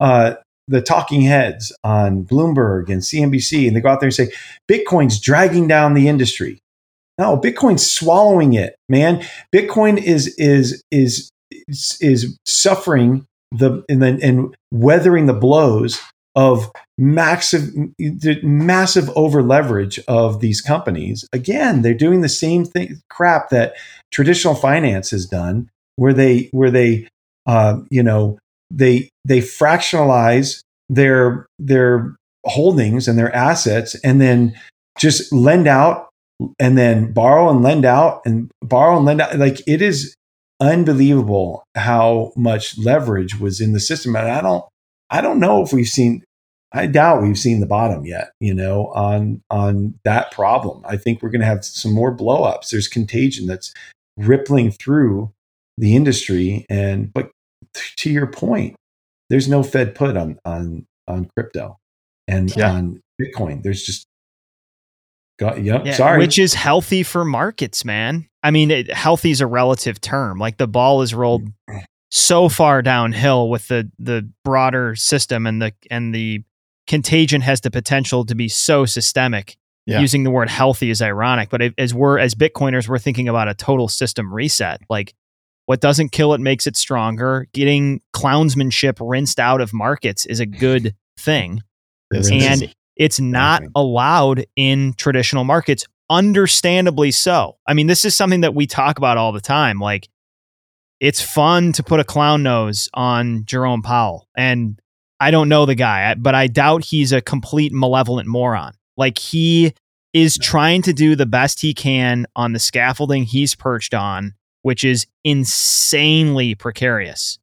uh, the talking heads on Bloomberg and CNBC, and they go out there and say Bitcoin's dragging down the industry. No, Bitcoin's swallowing it, man. Bitcoin is is is is, is suffering the and then and weathering the blows of massive massive over leverage of these companies. Again they're doing the same thing crap that traditional finance has done where they where they uh, you know they they fractionalize their their holdings and their assets and then just lend out and then borrow and lend out and borrow and lend out. Like it is unbelievable how much leverage was in the system. And i don't i don't know if we've seen i doubt we've seen the bottom yet you know on on that problem. I think we're going to have some more blowups. There's contagion that's rippling through the industry and but to your point there's no fed put on on on crypto and yeah. on bitcoin. There's just got yep yeah, sorry. which is healthy for markets man. I mean it, healthy is a relative term. Like the ball is rolled mm. so far downhill with the the broader system and the and the contagion has the potential to be so systemic yeah. using the word healthy is ironic but as we're as bitcoiners we're thinking about a total system reset like what doesn't kill it makes it stronger. Getting clownsmanship rinsed out of markets is a good thing. and it's not allowed in traditional markets, understandably so. I mean, this is something that we talk about all the time. Like, it's fun to put a clown nose on Jerome Powell. And I don't know the guy, but I doubt he's a complete malevolent moron. Like, he is trying to do the best he can on the scaffolding he's perched on which is insanely precarious.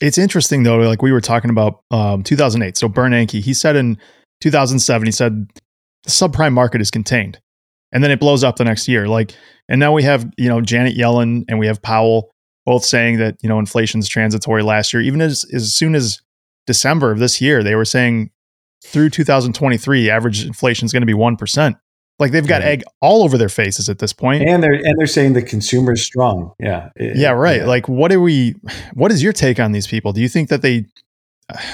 It's interesting though, like we were talking about um, 2008. So Bernanke, he said in 2007, he said the subprime market is contained, and then it blows up the next year. Like, and now we have you know Janet Yellen and we have Powell both saying that you know inflation's transitory last year. Even as as soon as December of this year, they were saying through 2023, average inflation is going to be one percent. Like they've got egg all over their faces at this point. And they're and they're saying the consumer is strong. Yeah. Yeah, right. Yeah. Like what are we what is your take on these people? Do you think that they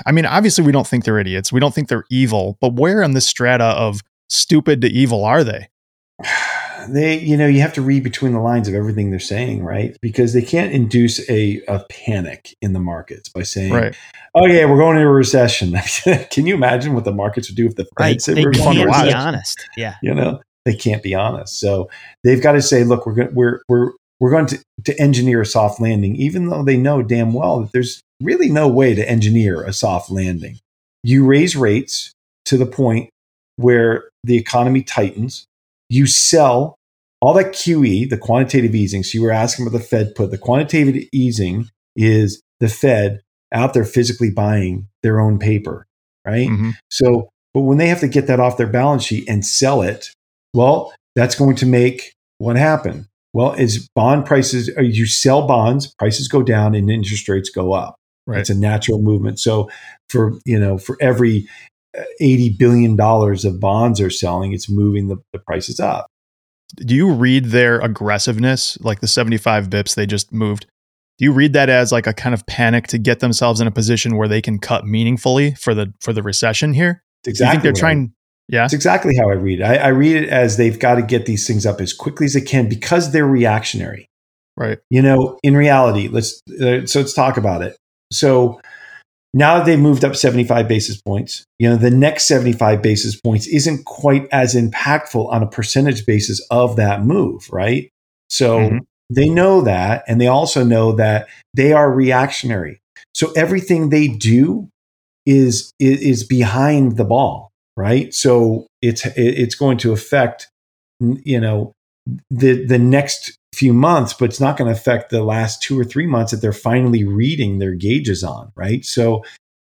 I mean, obviously we don't think they're idiots. We don't think they're evil, but where on this strata of stupid to evil are they? they you know you have to read between the lines of everything they're saying right? Because they can't induce a, a panic in the markets by saying right. oh yeah we're going into a recession. Can you imagine what the markets would do if the Fed right. said they we're can't going to be honest. Yeah. You know they can't be honest. So they've got to say look we're going we're we're we're going to, to engineer a soft landing even though they know damn well that there's really no way to engineer a soft landing. You raise rates to the point where the economy tightens you sell all that QE, the quantitative easing. So you were asking about the Fed put. The quantitative easing is the Fed out there physically buying their own paper, right? Mm-hmm. So, but when they have to get that off their balance sheet and sell it, well, that's going to make what happen? Well, is bond prices, uh, you sell bonds, prices go down and interest rates go up. Right. It's a natural movement. So for, you know, for every 80 billion dollars of bonds are selling it's moving the, the prices up. Do you read their aggressiveness like the 75 bips they just moved? Do you read that as like a kind of panic to get themselves in a position where they can cut meaningfully for the for the recession here? Exactly Think they're trying I, yeah? It's exactly how i read it. I, I read it as they've got to get these things up as quickly as they can because they're reactionary. Right. You know in reality let's uh, so let's talk about it. So now that they've moved up 75 basis points, you know, the next 75 basis points isn't quite as impactful on a percentage basis of that move, right? So mm-hmm. they know that. And they also know that they are reactionary. So everything they do is, is, behind the ball, right? So it's, it's going to affect, you know, the, the next few months, but it's not going to affect the last two or three months that they're finally reading their gauges on, right? So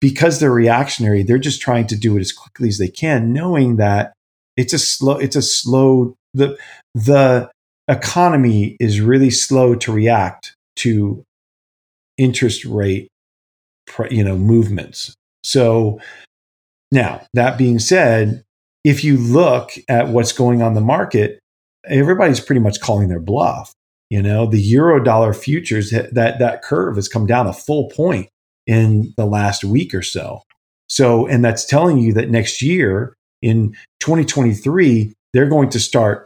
because they're reactionary, they're just trying to do it as quickly as they can, knowing that it's a slow, it's a slow, the, the economy is really slow to react to interest rate, you know, movements. So now that being said, if you look at what's going on the market, everybody's pretty much calling their bluff. You know, the euro dollar futures that that curve has come down a full point in the last week or so. So, and that's telling you that next year in 2023 they're going to start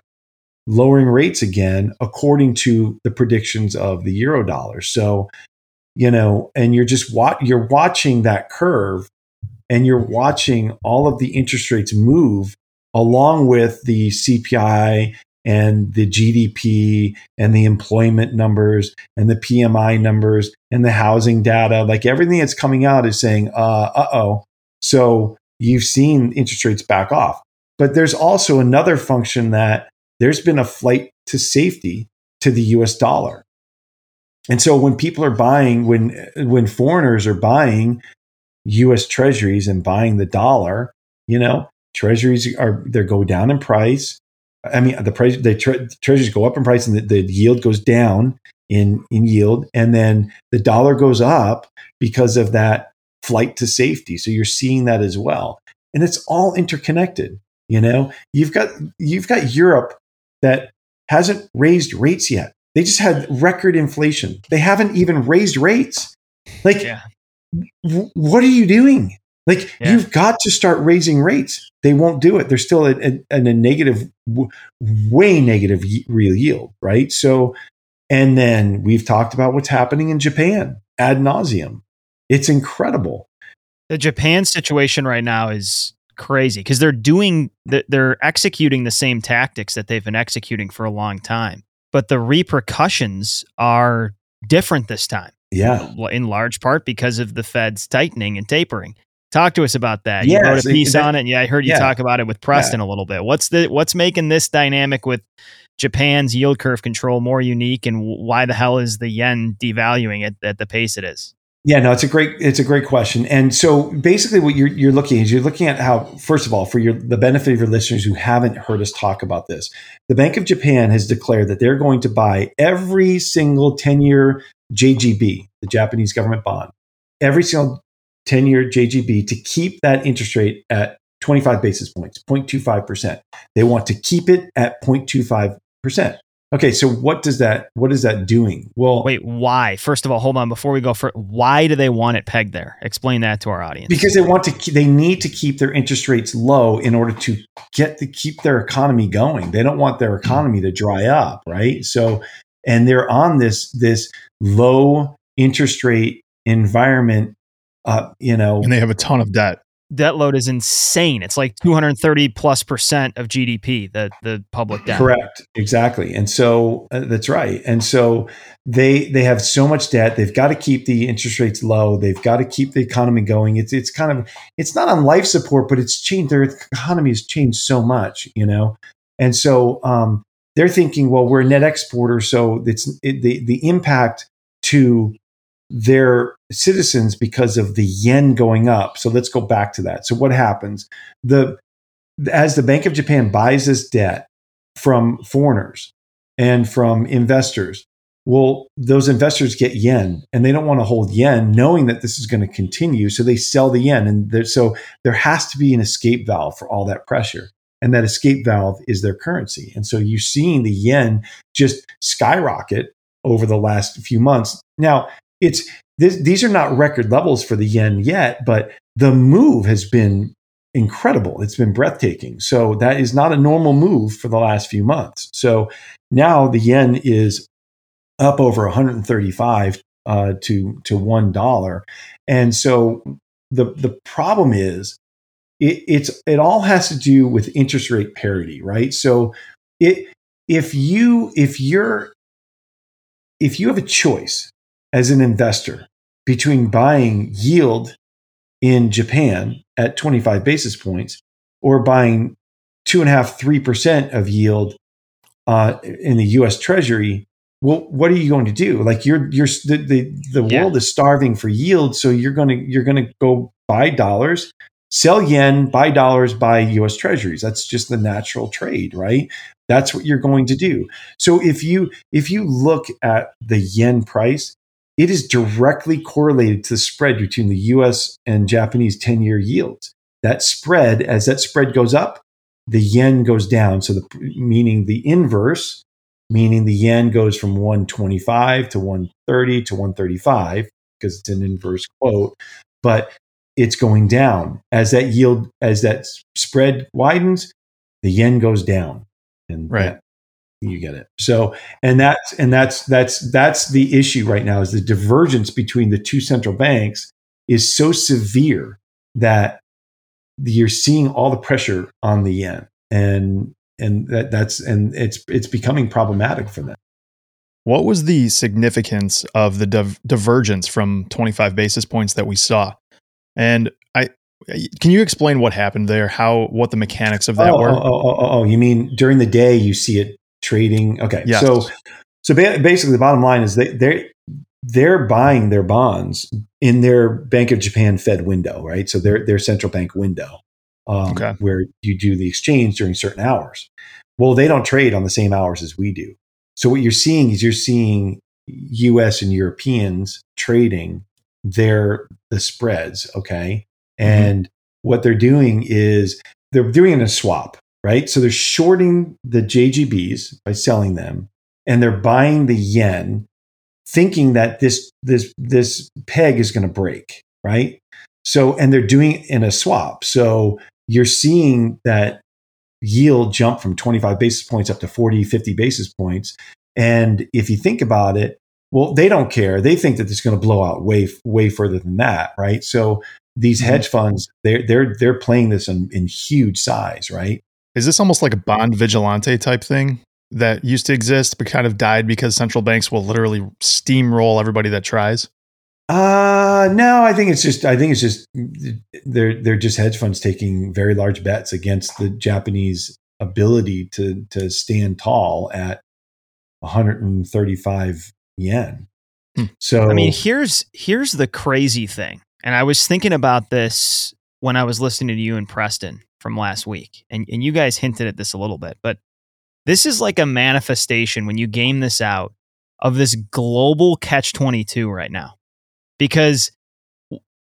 lowering rates again according to the predictions of the euro dollar. So, you know, and you're just wa- you're watching that curve and you're watching all of the interest rates move along with the CPI and the GDP and the employment numbers and the PMI numbers and the housing data. Like everything that's coming out is saying, uh oh. So you've seen interest rates back off. But there's also another function that there's been a flight to safety to the US dollar. And so when people are buying, when when foreigners are buying US treasuries and buying the dollar, you know, treasuries are they go down in price I mean, the price, the tre- treasuries go up in price and the, the yield goes down in, in yield. And then the dollar goes up because of that flight to safety. So you're seeing that as well. And it's all interconnected. You know, you've got, you've got Europe that hasn't raised rates yet. They just had record inflation. They haven't even raised rates. Like, yeah. w- what are you doing? Like yeah. you've got to start raising rates. They won't do it. They're still at, at, at a negative, way negative real yield, right? So, and then we've talked about what's happening in Japan ad nauseum. It's incredible. The Japan situation right now is crazy because they're doing, they're executing the same tactics that they've been executing for a long time, but the repercussions are different this time. Yeah. In large part because of the Fed's tightening and tapering. Talk to us about that. You wrote a piece that, on it. And yeah, I heard you yeah, talk about it with Preston yeah. a little bit. What's the what's making this dynamic with Japan's yield curve control more unique, and why the hell is the yen devaluing at, at the pace it is? Yeah, no, it's a great it's a great question. And so basically, what you're you're looking is you're looking at how first of all, for your the benefit of your listeners who haven't heard us talk about this, the Bank of Japan has declared that they're going to buy every single ten year JGB, the Japanese government bond, every single 10 year JGB to keep that interest rate at 25 basis points, 0.25%. They want to keep it at 0.25%. Okay, so what does that what is that doing? Well, wait, why? First of all, hold on before we go for why do they want it pegged there? Explain that to our audience. Because they want to they need to keep their interest rates low in order to get to keep their economy going. They don't want their hmm. economy to dry up, right? So and they're on this this low interest rate environment uh, you know, and they have a ton of debt. Debt load is insane. It's like 230 plus percent of GDP, the the public debt. Correct, exactly. And so uh, that's right. And so they they have so much debt. They've got to keep the interest rates low. They've got to keep the economy going. It's it's kind of it's not on life support, but it's changed. Their economy has changed so much, you know. And so um, they're thinking, well, we're a net exporter, so it's it, the the impact to their citizens because of the yen going up. So let's go back to that. So what happens? The as the Bank of Japan buys this debt from foreigners and from investors, well, those investors get yen and they don't want to hold yen knowing that this is going to continue. So they sell the yen. And there, so there has to be an escape valve for all that pressure. And that escape valve is their currency. And so you're seeing the yen just skyrocket over the last few months. Now, it's this, these are not record levels for the yen yet, but the move has been incredible. It's been breathtaking. So that is not a normal move for the last few months. So now the yen is up over 135 uh, to to one dollar, and so the the problem is it, it's it all has to do with interest rate parity, right? So it if you if you're if you have a choice as an investor between buying yield in Japan at 25 basis points or buying two and a half, three percent of yield uh, in the U.S. Treasury. Well, what are you going to do? Like you're you're the the, the yeah. world is starving for yield, so you're going to you're going to go buy dollars, sell yen, buy dollars, buy U.S. Treasuries. That's just the natural trade, right? That's what you're going to do. So if you if you look at the yen price, it is directly correlated to the spread between the US and Japanese 10 year yields. That spread, as that spread goes up, the yen goes down. So, the, meaning the inverse, meaning the yen goes from 125 to 130 to 135, because it's an inverse quote, but it's going down. As that yield, as that spread widens, the yen goes down. And right. That, you get it. So and that's and that's that's that's the issue right now is the divergence between the two central banks is so severe that you're seeing all the pressure on the yen. And and that, that's and it's it's becoming problematic for them. What was the significance of the div- divergence from 25 basis points that we saw? And i can you explain what happened there? How what the mechanics of that oh, were? oh, oh, oh, oh you mean during the day you see it trading okay Yes. so so ba- basically the bottom line is they they they're buying their bonds in their Bank of Japan Fed window, right? So their their central bank window, um, Okay. where you do the exchange during certain hours. Well, they don't trade on the same hours as we do. So what you're seeing is you're seeing U.S. and Europeans trading their the spreads, okay, and what they're doing is they're doing a swap, right? So they're shorting the JGBs by selling them, and they're buying the yen thinking that this this this peg is going to break right? So and they're doing it in a swap. So you're seeing that yield jump from 25 basis points up to 40 50 basis points. And if you think about it well they don't care. They think that it's going to blow out way way further than that right? So these Mhm. hedge funds they're they're they're playing this in, in huge size right Is this almost like a bond vigilante type thing that used to exist but kind of died because central banks will literally steamroll everybody that tries? Uh no, I think it's just I think it's just they're they're just hedge funds taking very large bets against the Japanese ability to to stand tall at 135 yen. Hmm. So I mean, here's here's the crazy thing, and I was thinking about this when I was listening to you and Preston from last week, and and you guys hinted at this a little bit, but this is like a manifestation when you game this out of this global catch twenty two right now, because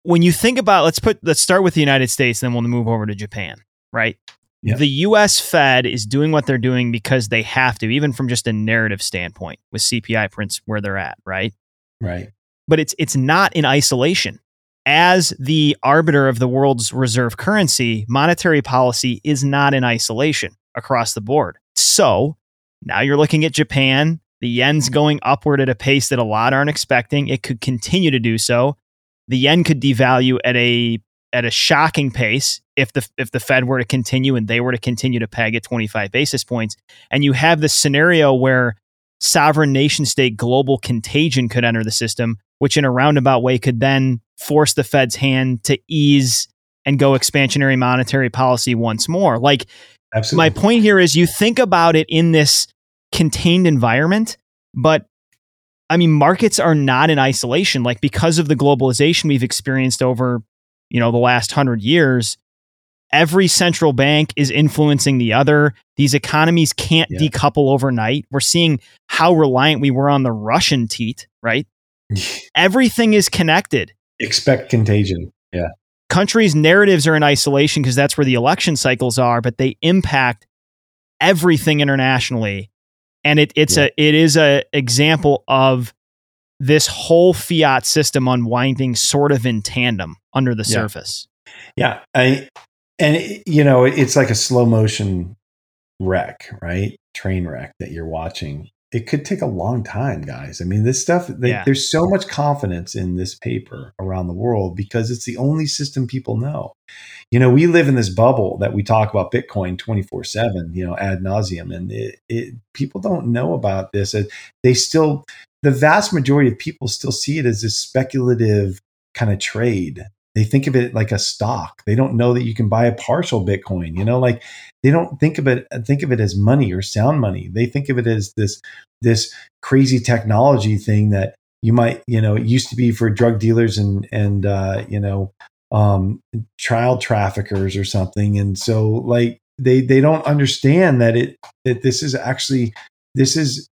when you think about let's put let's start with the United States, then we'll move over to Japan, right? Yeah. The US Fed is doing what they're doing because they have to, even from just a narrative standpoint, with CPI prints where they're at, right? right. but it's it's not in isolation. As the arbiter of the world's reserve currency, monetary policy is not in isolation across the board. So now you're looking at Japan. The yen's going upward at a pace that a lot aren't expecting. It could continue to do so. The yen could devalue at a at a shocking pace if the if the Fed were to continue and they were to continue to peg at 25 basis points. And you have this scenario where sovereign nation state global contagion could enter the system, which in a roundabout way could then force the Fed's hand to ease and go expansionary monetary policy once more. Like my point here is you think about it in this contained environment, but I mean markets are not in isolation like because of the globalization we've experienced over, you know, the last 100 years, every central bank is influencing the other. These economies can't Yeah. decouple overnight. We're seeing how reliant we were on the Russian teat, right? Everything is connected Expect contagion. Yeah. countries' narratives are in isolation because that's where the election cycles are, but they impact everything internationally. And it, it's a it is a example of this whole fiat system unwinding sort of in tandem under the Yeah. surface. Yeah, I and it, you know it's like a slow motion wreck, right? Train wreck that you're watching. It could take a long time, guys. I mean, this stuff. They, Yeah. There's so much confidence in this paper around the world because it's the only system people know. You know, we live in this bubble that we talk about Bitcoin 24 seven. You know, ad nauseum, and it, it people don't know about this. They still, the vast majority of people still see it as this speculative kind of trade they think of it like a stock. They don't know that you can buy a partial Bitcoin. You know, like they don't think of it think of it as money or sound money. They think of it as this this crazy technology thing that you might you know it used to be for drug dealers and and uh, you know um, child traffickers or something. And so like they they don't understand that it that this is actually this is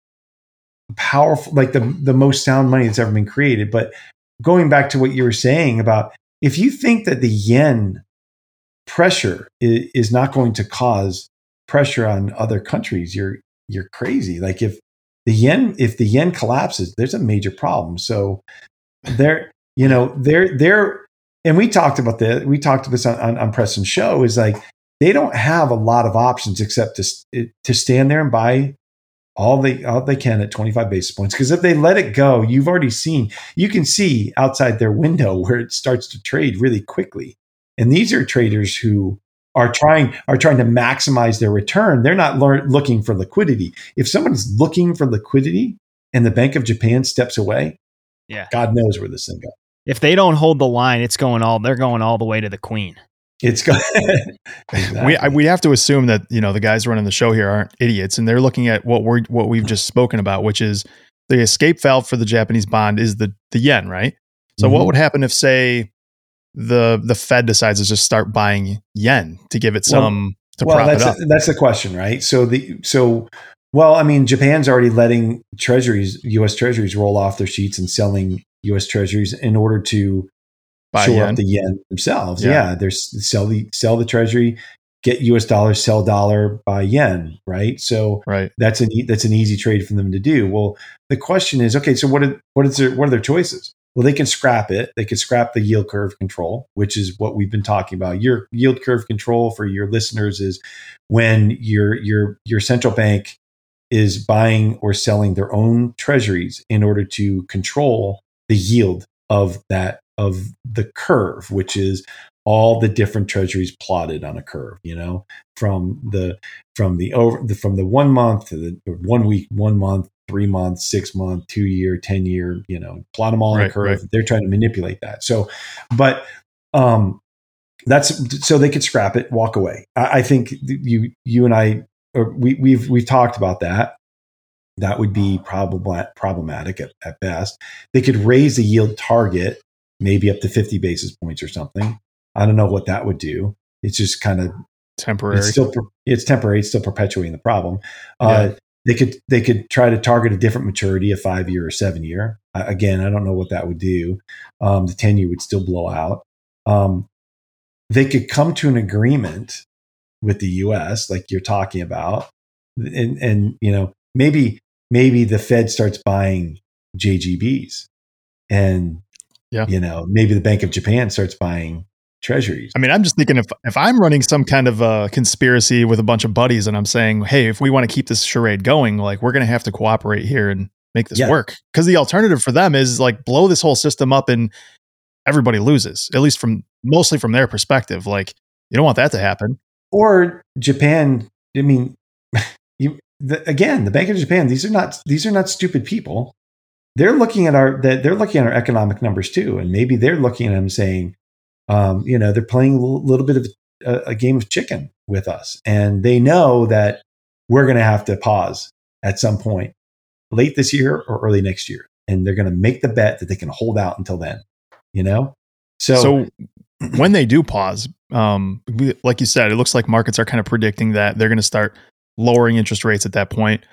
powerful like the the most sound money that's ever been created. But going back to what you were saying about if you think that the yen pressure is, not going to cause pressure on other countries, you're you're crazy. Like if the yen if the yen collapses, there's a major problem. So there, you know, they're they're and we talked about this. We talked about this on, on, on Preston's show. Is like they don't have a lot of options except to to stand there and buy all they all they can at 25 basis points because if they let it go you've already seen you can see outside their window where it starts to trade really quickly And these are traders who are trying are trying to maximize their return. They're not lear- looking for liquidity. If someone's looking for liquidity and the Bank of Japan steps away, Yeah. God knows where this thing goes. If they don't hold the line, it's going all they're going all the way to the queen. It's going. We I, we have to assume that you know the guys running the show here aren't idiots, and they're looking at what we're what we've just spoken about, which is the escape valve for the Japanese bond is the the yen, right? So what Mhm. would happen if, say, the the Fed decides to just start buying yen to give it Well- some to well, prop that's it up? that's the question, right? So the so well, I mean, Japan's already letting treasuries, U.S. treasuries, roll off their sheets and selling U.S. treasuries in order to Buy shore yen? up the yen themselves. Yeah. Yeah, they're sell the sell the treasury, get U.S. dollars, sell dollar, buy yen, right? So right. that's an that's an easy trade for them to do. Well, the question is, okay, so what are, what is their what are their choices? Well, they can scrap it. They can scrap the yield curve control, which is what we've been talking about. Your yield curve control for your listeners is when your your your central bank is buying or selling their own treasuries in order to control the yield of that of the curve, which is all the different treasuries plotted on a curve. You know, from the from the over the, from the one month to the one week, one month, three months, six month, two year, ten year. You know, plot them all on a curve. right. They're trying to manipulate that. So, but um, that's so they could scrap it, walk away. I, I think you you and I or we we've we've talked about that. That would be probably problematic at, at best. They could raise the yield target maybe up to 50 basis points or something. I don't know what that would do. It's just kind of Temporary. it's still it's temporary. It's still perpetuating the problem. Uh, they could they could try to target a different maturity, a five year or seven year. Uh, again, I don't know what that would do. Um, the ten year would still blow out. Um, they could come to an agreement with the U.S. like you're talking about, and and you know maybe maybe the Fed starts buying JGBs, and Yeah. you know maybe the Bank of Japan starts buying treasuries. I mean, I'm just thinking if if I'm running some kind of a conspiracy with a bunch of buddies and I'm saying, hey, if we want to keep this charade going, like we're going to have to cooperate here and make this Yeah. work. Because the alternative for them is like blow this whole system up and everybody loses. At least from mostly from their perspective. Like you don't want that to happen. or Japan. I mean, you the, again, the Bank of Japan. These are not these are not stupid people. They're looking at our that they're looking at our economic numbers too, and maybe they're looking at them saying, um, you know, they're playing a little, bit of a, a game of chicken with us, and they know that we're going to have to pause at some point late this year or early next year, and they're going to make the bet that they can hold out until then. You know, so, So, when they do pause, um, like you said, it looks like markets are kind of predicting that they're going to start lowering interest rates at that point.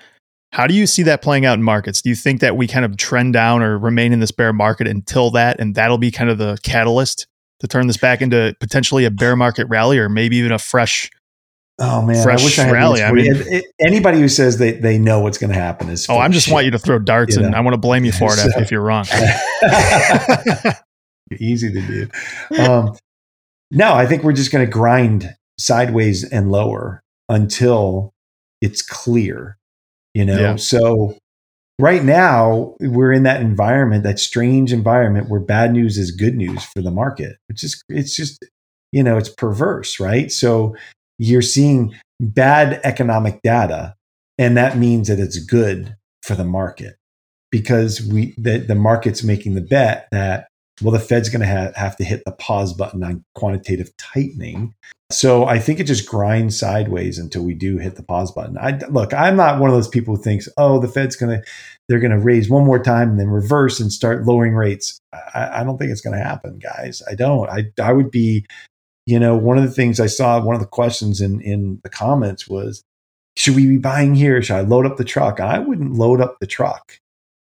How do you see that playing out in markets? Do you think that we kind of trend down or remain in this bear market until that, and that'll be kind of the catalyst to turn this back into potentially a bear market rally, or maybe even a fresh? Oh man, fresh I wish I had rally. I mean, anybody who says they, they know what's going to happen is. Oh, I just shit. want you to throw darts, You and know. I want to blame you for it if, So- if you're wrong. easy to do. Um, no, I think we're just going to grind sideways and lower until it's clear. You know, Yeah. so right now we're in that environment, that strange environment where bad news is good news for the market. It's just, it's just, you know, it's perverse, right? So you're seeing bad economic data, and that means that it's good for the market because we the, the market's making the bet that well the fed's going to ha- have to hit the pause button on quantitative tightening so i think it just grinds sideways until we do hit the pause button. I look i'm not one of those people who thinks oh the fed's to they're to raise one more time and then reverse and start lowering rates. I, I don't think it's to happen guys. I don't. I, I would be you know one of the things i saw one of the questions in in the comments was should we be buying here? Should i load up the truck? I wouldn't load up the truck.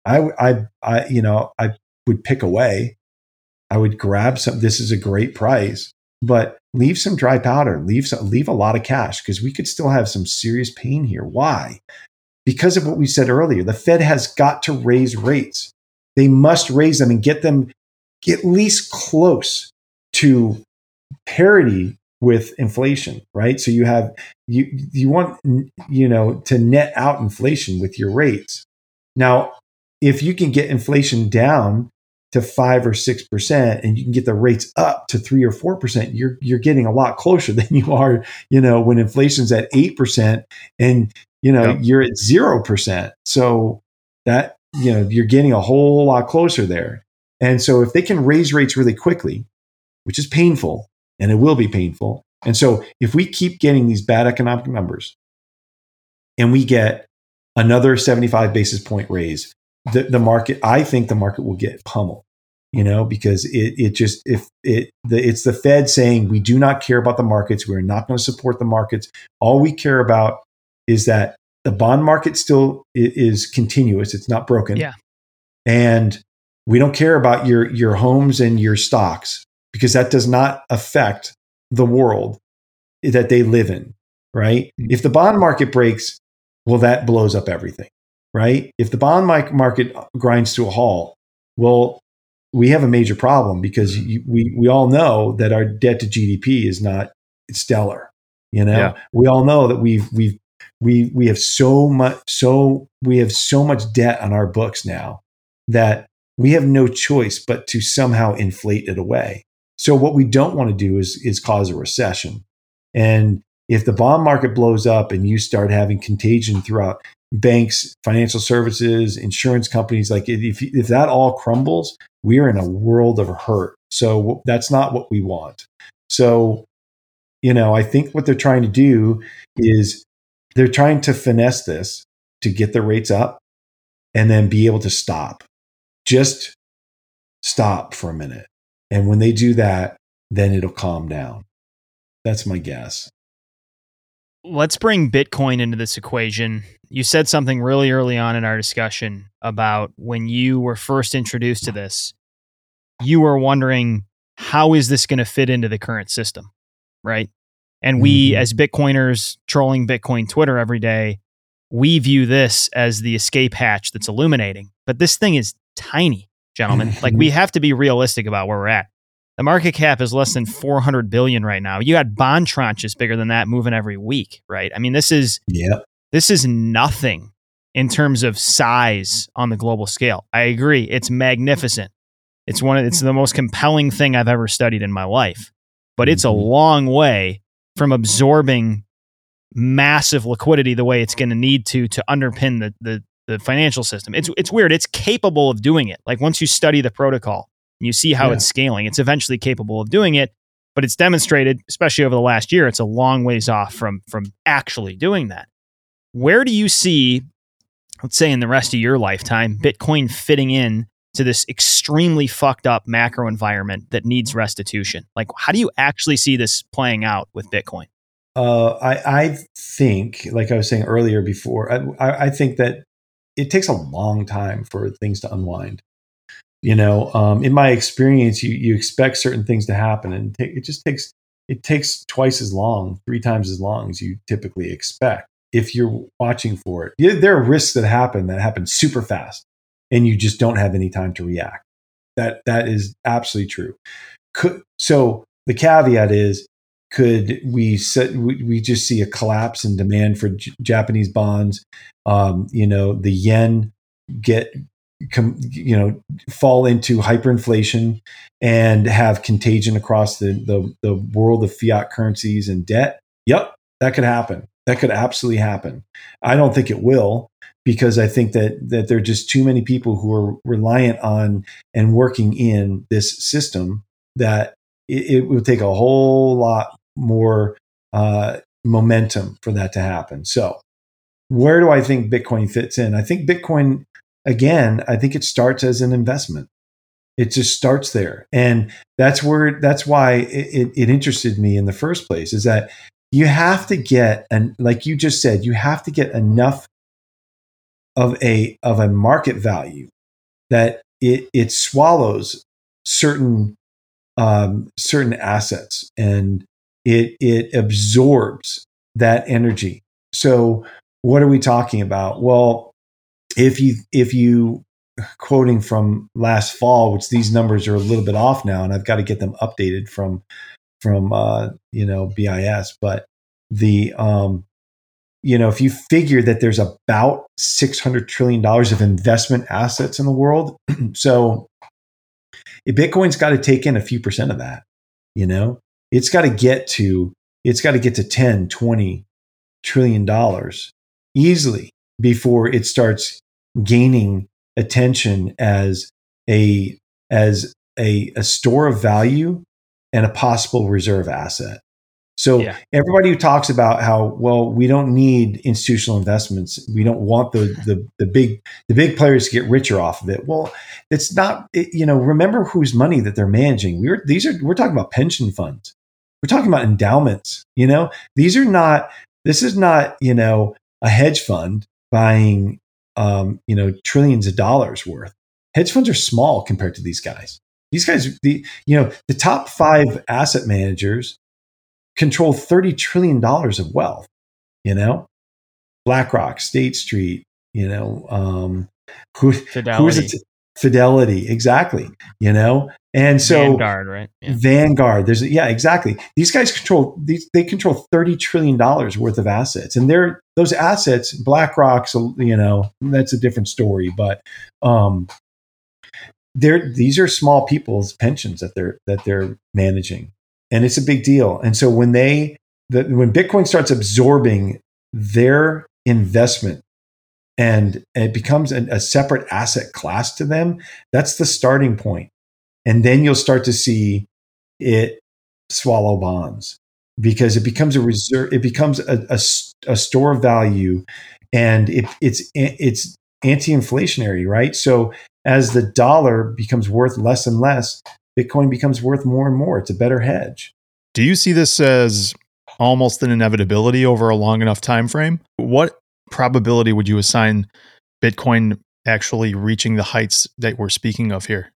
I, I, I, you know, I would pick away. I would grab some. This is a great price, but leave some dry powder. Leave some, leave a lot of cash because we could still have some serious pain here. Why? Because of what we said earlier. The Fed has got to raise rates. They must raise them and get them at least close to parity with inflation, right? So you have you you want you know to net out inflation with your rates. Now, if you can get inflation down to five or six percent and you can get the rates up to three or four percent, you're you're getting a lot closer than you are, you know, when inflation's at eight percent and you know yep. you're at zero percent. So that you know you're getting a whole lot closer there. And so if they can raise rates really quickly, which is painful, and it will be painful. And so if we keep getting these bad economic numbers and we get another 75 basis point raise, the, the market, I think the market will get pummeled, you know, because it, it just, if it, the, it's the Fed saying we do not care about the markets, we're not going to support the markets. All we care about is that the bond market still is continuous, it's not broken. Yeah. And we don't care about your, your homes and your stocks because that does not affect the world that they live in, right? Mm-hmm. If the bond market breaks, well, that blows up everything, right? If the bond market grinds to a halt, well, we have a major problem because mm-hmm. you, we, we all know that our debt to GDP is not stellar. You know, yeah. we all know that we've, we've, we, we have so much, so we have so much debt on our books now that we have no choice but to somehow inflate it away. So what we don't want to do is is cause a recession. And if the bond market blows up and you start having contagion throughout banks, financial services, insurance companies, like if if that all crumbles, we're in a world of hurt. So that's not what we want. So, you know, I think what they're trying to do is they're trying to finesse this to get the rates up and then be able to stop. Just stop for a minute and when they do that, then it'll calm down. That's my guess. Let's bring Bitcoin into this equation. You said something really early on in our discussion about when you were first introduced to this, you were wondering, how is this going to fit into the current system? Right. And we, mm-hmm. as Bitcoiners trolling Bitcoin Twitter every day, we view this as the escape hatch that's illuminating. But this thing is tiny gentlemen. like we have to be realistic about where we're at. The market cap is less than 400 billion right now. You got bond tranches bigger than that moving every week, right? I mean, this is yeah. This is nothing in terms of size on the global scale. I agree. It's magnificent. It's one of, it's the most compelling thing I've ever studied in my life. But it's a mm-hmm. long way from absorbing massive liquidity the way it's going to need to to underpin the, the the financial system. It's it's weird. It's capable of doing it. Like once you study the protocol you see how yeah. it's scaling, it's eventually capable of doing it. But it's demonstrated, especially over the last year, it's a long ways off from from actually doing that. Where do you see, let's say in the rest of your lifetime, Bitcoin fitting in to this extremely fucked up macro environment that needs restitution? Like, how do you actually see this playing out with Bitcoin? Uh, I, I think, like I was saying earlier before, I, I think that it takes a long time for things to unwind. You know, um, in my experience, you you expect certain things to happen, and t- it just takes it takes twice as long, three times as long as you typically expect if you're watching for it. There are risks that happen that happen super fast, and you just don't have any time to react. That that is absolutely true. Could, so the caveat is could we set, we just see a collapse in demand for J- Japanese bonds? Um, you know, the yen get com, you know fall into hyperinflation and have contagion across the, the the world of fiat currencies and debt. Yep, that could happen. That could absolutely happen. I don't think it will because I think that that there are just too many people who are reliant on and working in this system that it, it take a whole lot more uh, momentum for that to happen. So, where do I think Bitcoin fits in? I think Bitcoin, again, I think it starts as an investment. It just starts there, and that's where that's why it, it, it interested me in the first place. Is that you have to get and like you just said, you have to get enough of a of a market value that it it swallows certain um, certain assets and it it absorbs that energy. So what are we talking about? Well, if you if you quoting from last fall, which these numbers are a little bit off now, and I've got to get them updated from from uh, you know BIS, but the um, you know if you figure that there's about six hundred trillion dollars of investment assets in the world, so Bitcoin's got to take in a few percent of that. You know, it's got to get to it's got to get to 10, 20 trillion dollars easily before it starts gaining attention as a as a, a store of value and a possible reserve asset. So yeah. everybody who talks about how well we don't need institutional investments, we don't want the the the big the big players to get richer off of it. Well, it's not. It, you know, remember whose money that they're managing. We're these are we're talking about pension funds. We're talking about endowments. You know, these are not. This is not you know a hedge fund buying um, you know trillions of dollars worth. Hedge funds are small compared to these guys. These guys, the you know the top five asset managers control $30 trillion of wealth, you know? BlackRock, State Street, you know, um, who, who is it? Fidelity, exactly. You know, and so Vanguard, right? Yeah. Vanguard. There's yeah, exactly. These guys control these. They control thirty trillion dollars worth of assets, and they're those assets. BlackRock's, you know, that's a different story. But um, they're these are small people's pensions that they're that they're managing, and it's a big deal. And so when they the, when Bitcoin starts absorbing their investment and, it becomes a, a separate asset class to them, that's the starting point. And then you'll start to see it swallow bonds because it becomes a reserve. It becomes a, a, a store of value, and it, it's it's anti-inflationary, right? So as the dollar becomes worth less and less, Bitcoin becomes worth more and more. It's a better hedge. Do you see this as almost an inevitability over a long enough time frame? What probability would you assign Bitcoin actually reaching the heights that we're speaking of here?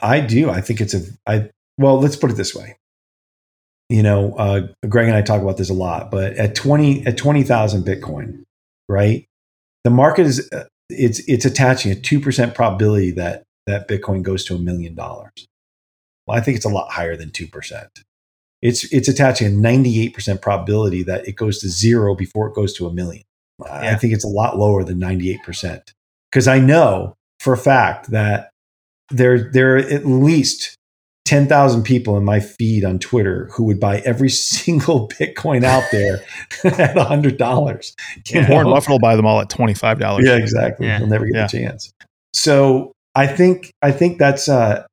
I do. I think it's a I well, let's put it this way. You know, uh, Greg and I talk about this a lot, but at 20 at 20,000 Bitcoin, right? The market is uh, it's it's attaching a 2% probability that that Bitcoin goes to a million dollars. Well, I think it's a lot higher than 2%. It's, it's attaching a 98% probability that it goes to zero before it goes to a million. Yeah. I think it's a lot lower than 98%. Because I know for a fact that there, there are at least 10,000 people in my feed on Twitter who would buy every single Bitcoin out there at $100. Yeah. Warren Buffett will buy them all at $25. Yeah, exactly. Yeah. He'll never get yeah. the chance. So I think, I think that's, uh,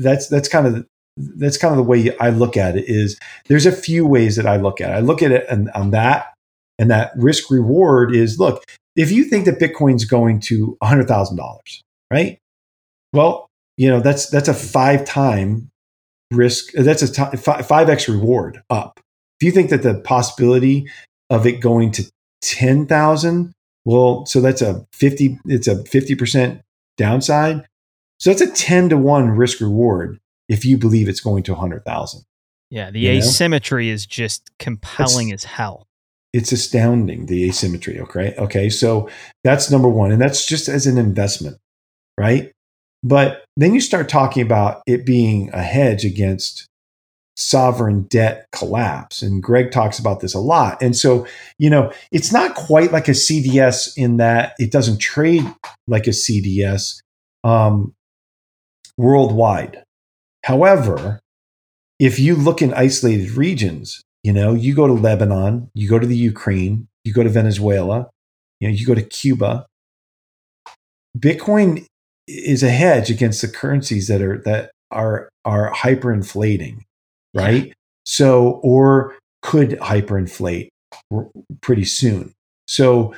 that's that's kind of that's kind of the way I look at it. Is there's a few ways that I look at it. I look at it and on that and that risk reward is look if you think that Bitcoin's going to hundred thousand dollars, right? Well, you know that's that's a five time risk. Uh, that's a five x reward up. If you think that the possibility of it going to ten thousand, well, so that's a fifty. It's a fifty percent downside. So that's a 10 to 1 risk reward if you believe it's going to 100,000. Yeah, the asymmetry know? is just compelling as hell. It's astounding the asymmetry, okay? Okay, so that's number 1 and that's just as an investment, right? But then you start talking about it being a hedge against sovereign debt collapse. And Greg talks about this a lot. And so, you know, it's not quite like a CDS in that it doesn't trade like a CDS. Um, worldwide. However, if you look in isolated regions, you know, you go to Lebanon, you go to the Ukraine, you go to Venezuela, you know, you go to Cuba. Bitcoin is a hedge against the currencies that are that are are hyperinflating, right? Yeah. So or could hyperinflate pretty soon. So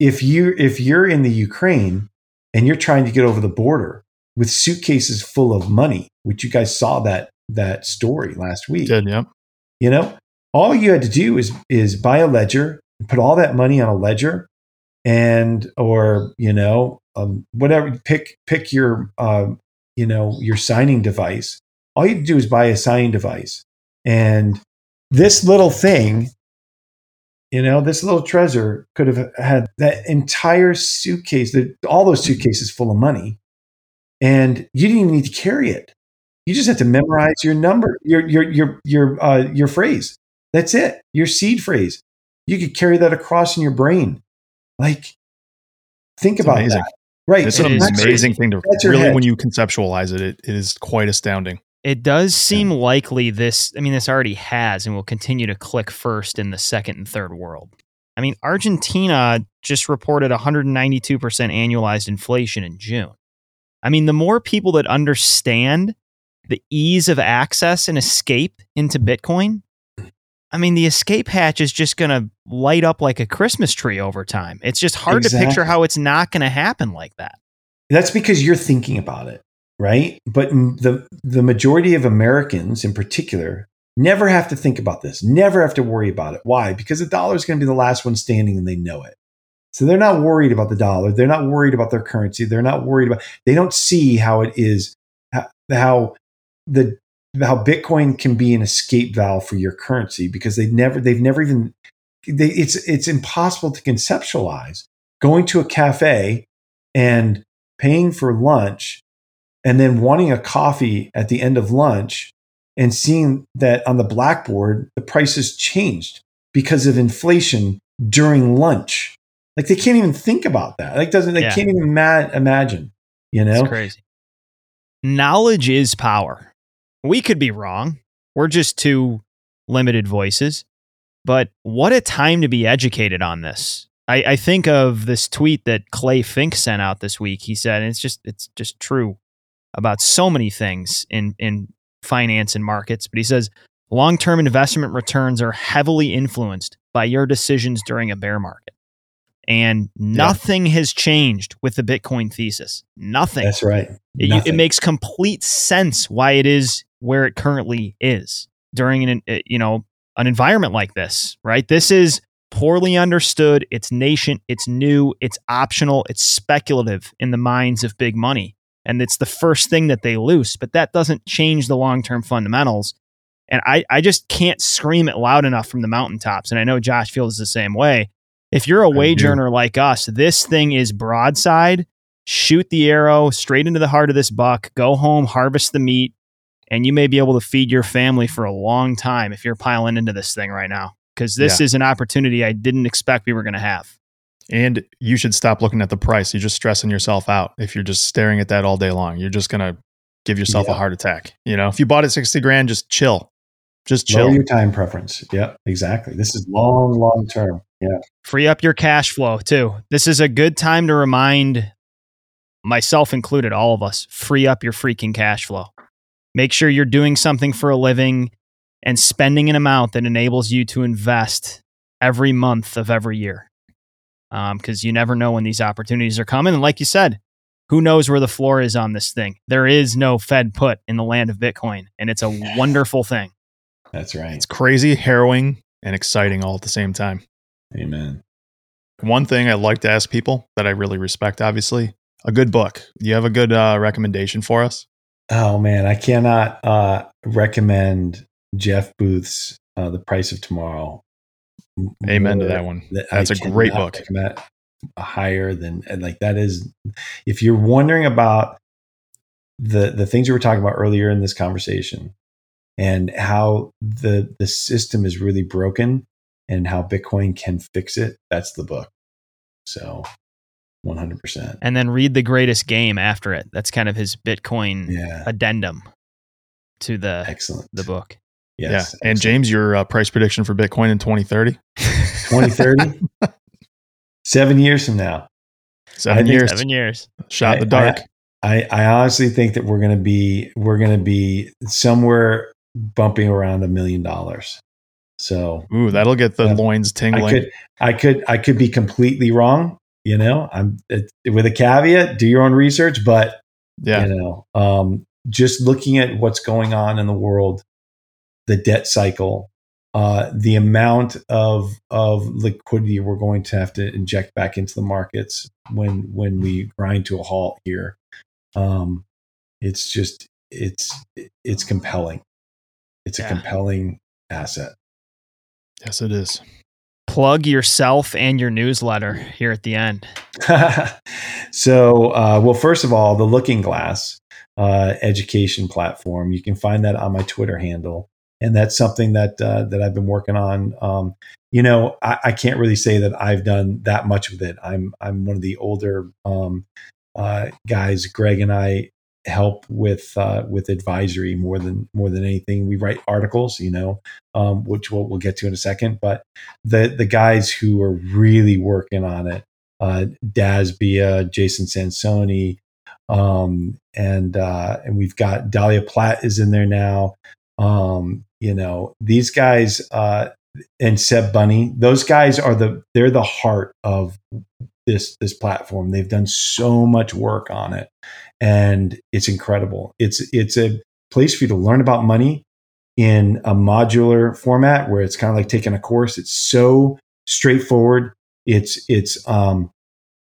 if you if you're in the Ukraine and you're trying to get over the border, with suitcases full of money, which you guys saw that that story last week. Did, yeah. You know, all you had to do is is buy a ledger put all that money on a ledger and or you know um, whatever pick pick your um, you know your signing device all you do is buy a signing device and this little thing you know this little treasure could have had that entire suitcase all those suitcases full of money and you didn't even need to carry it. You just have to memorize your number, your your your your uh, your phrase. That's it. Your seed phrase. You could carry that across in your brain. Like, think about amazing. that. Right. It's an It is amazing thing to really hedge. when you conceptualize it, it, it is quite astounding. It does seem likely this, I mean, this already has and will continue to click first in the second and third world. I mean, Argentina just reported 192% annualized inflation in June. I mean, the more people that understand the ease of access and escape into Bitcoin, I mean, the escape hatch is just going to light up like a Christmas tree over time. It's just hard to picture how it's not going to happen like that. That's because you're thinking about it, right? But the the majority of Americans, in particular, never have to think about this. Never have to worry about it. Why? Because the dollar is going to be the last one standing, and they know it. So they're not worried about the dollar. They're not worried about their currency. They're not worried about. They don't see how it is how, how the how Bitcoin can be an escape valve for your currency because they never they've never even they, it's it's impossible to conceptualize going to a cafe and paying for lunch and then wanting a coffee at the end of lunch and seeing that on the blackboard the prices changed because of inflation during lunch like they can't even think about that like doesn't they Yeah. can't even ma- imagine you know It's crazy. Knowledge is power. We could be wrong. We're just two limited voices. But what a time to be educated on this. I, I think of this tweet that Clay Finck sent out this week. He said, and it's just it's just true about so many things in in finance and markets. But he says long term investment returns are heavily influenced by your decisions during a bear market. And nothing has changed with the Bitcoin thesis. Nothing. that's right It, it makes complete sense why it is where it currently is during an uh, you know an environment like this, right? This is poorly understood. It's nascent. It's new. It's optional. It's speculative in the minds of big money, and it's the first thing that they lose. But that doesn't change the long term fundamentals. And I, I just can't scream it loud enough from the mountaintops. And I know Josh feels the same way. If you're a wage earner like us, this thing is broadside shoot the arrow straight into the heart of this buck, go home, harvest the meat, and you may be able to feed your family for a long time if you're piling into this thing right now. Because this is an opportunity I didn't expect we were going to have. And you should stop looking at the price. You're just stressing yourself out if you're just staring at that all day long. You're just gonna give yourself a heart attack. You know, if you bought it 60 grand, just chill. Just chill. lower your time preference yeah exactly this is long long term yeah Free up your cash flow too. This is a good time to remind myself included, all of us, free up your freaking cash flow. Make sure you're doing something for a living and spending an amount that enables you to invest every month of every year. Um, because you never know when these opportunities are coming. And like you said, who knows where the floor is on this thing? There is no Fed put in the land of Bitcoin, and it's a wonderful thing. that's right It's crazy, harrowing, and exciting all at the same time. Amen One thing I like to ask people that I really respect, obviously, a good book. Do you have a good uh, recommendation for us? Oh man, I cannot uh, recommend Jeff Booth's uh, "The Price of Tomorrow." Amen to that one. That's I a great cannot book. recommend higher than and like that is. If you're wondering about the the things we were talking about earlier in this conversation, and how the the system is really broken, and how Bitcoin can fix it, that's the book. So, one hundred percent. And then read the greatest game after it. That's kind of his Bitcoin Yeah, addendum to the excellent. the book. Yes, yeah. And. James, your uh, price prediction for Bitcoin in 2030? 2030 seven years from now Seven years. Seven years. Shot in the I- dark. I, I honestly think that we're going to be we're going to be somewhere bumping around a million dollars so Ooh, that'll get the Yeah. loins i tingling. could i could i could be completely wrong you know i'm it, with a caveat do your own research but yeah. you know um, just looking at what's going on in the world the debt cycle uh, the amount of of liquidity we're going to have to inject back into the markets when when we grind to a halt here um, it's just it's it's compelling it's a compelling asset Yes, it is. Plug yourself and your newsletter here at the end. so, uh, well, first of all, the Looking Glass uh, education platform. You can find that on my Twitter handle, and that's something that uh, that I've been working on. Um, you know, I, I can't really say that I've done that much with it. I'm I'm one of the older um, uh, guys, Greg and I help with uh, with advisory more than more than anything. We write articles, you know, um, which we'll, we'll get to in a second. But the the guys who are really working on it, uh, Daz Bia, Jason Sansoni, um, and uh, and we've got Dahlia Platt is in there now. Um, you know, these guys uh, and Seb Bunney, those guys are the they're the heart of this this platform. They've done so much work on it, and it's incredible. It's it's a place for you to learn about money in a modular format where it's kind of like taking a course. It's so straightforward. It's it's um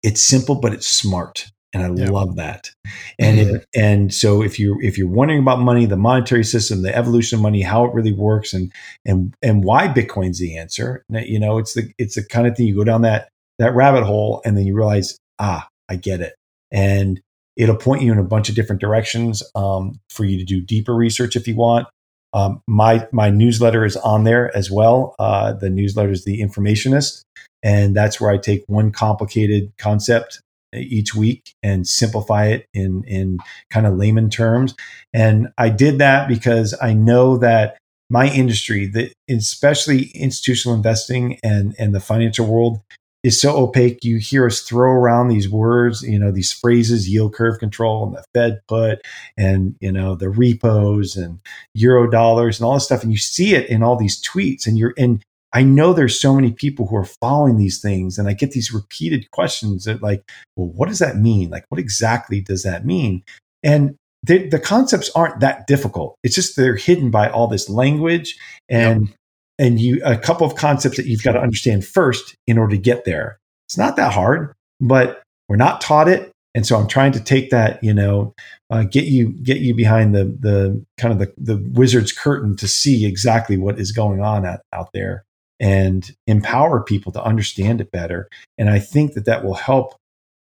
it's simple, but it's smart and I yeah. love that. And mm-hmm. it, and so if you if you're wondering about money, the monetary system, the evolution of money, how it really works, and and and why Bitcoin's the answer, you know, it's the it's the kind of thing you go down that that rabbit hole, and then you realize, ah, I get it, and it'll point you in a bunch of different directions um, for you to do deeper research if you want. Um, my my newsletter is on there as well. Uh, the newsletter is the Informationist, and that's where I take one complicated concept each week and simplify it in in kind of layman terms. And I did that because I know that my industry, that especially institutional investing and and the financial world, is so opaque. You hear us throw around these words, you know, these phrases, yield curve control and the Fed put and, you know, the repos and euro dollars and all this stuff. And you see it in all these tweets and you're in, I know there's so many people who are following these things, and I get these repeated questions that, like, well, what does that mean? Like, what exactly does that mean? And the, the concepts aren't that difficult. It's just they're hidden by all this language and yep. And you a couple of concepts that you've got to understand first in order to get there. It's not that hard, but we're not taught it, and so I'm trying to take that, you know, uh, get you get you behind the the kind of the the wizard's curtain to see exactly what is going on at, out there and empower people to understand it better. And I think that that will help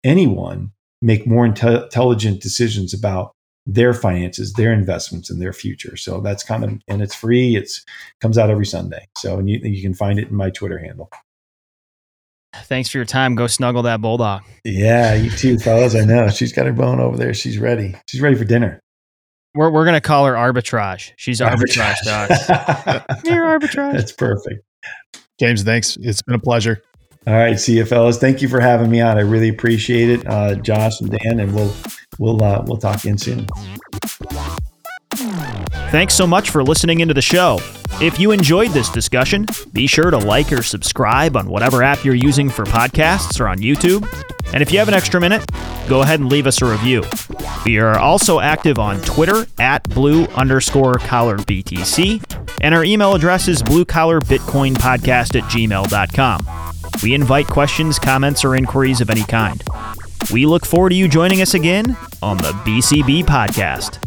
anyone make more inte- intelligent decisions about their finances, their investments, and their future. So that's kind of, and it's free. It's comes out every Sunday. So and you, you can find it in my Twitter handle. Thanks for your time. Go snuggle that bulldog. Yeah, you too, fellas. I know she's got her bone over there. She's ready. She's ready for dinner. We're, we're gonna call her arbitrage. She's arbitrage, arbitrage You're arbitrage. That's perfect. James, thanks. It's been a pleasure. All right, see you, fellas. Thank you for having me on. I really appreciate it, uh, Josh and Dan, and we'll we'll uh, we'll talk again soon. Thanks so much for listening into the show. If you enjoyed this discussion, be sure to like or subscribe on whatever app you're using for podcasts or on YouTube. And if you have an extra minute, go ahead and leave us a review. We are also active on Twitter at blue underscore collar BTC, and our email address is bluecollarbitcoinpodcast at gmail.com. We invite questions, comments, or inquiries of any kind. We look forward to you joining us again on the BCB Podcast.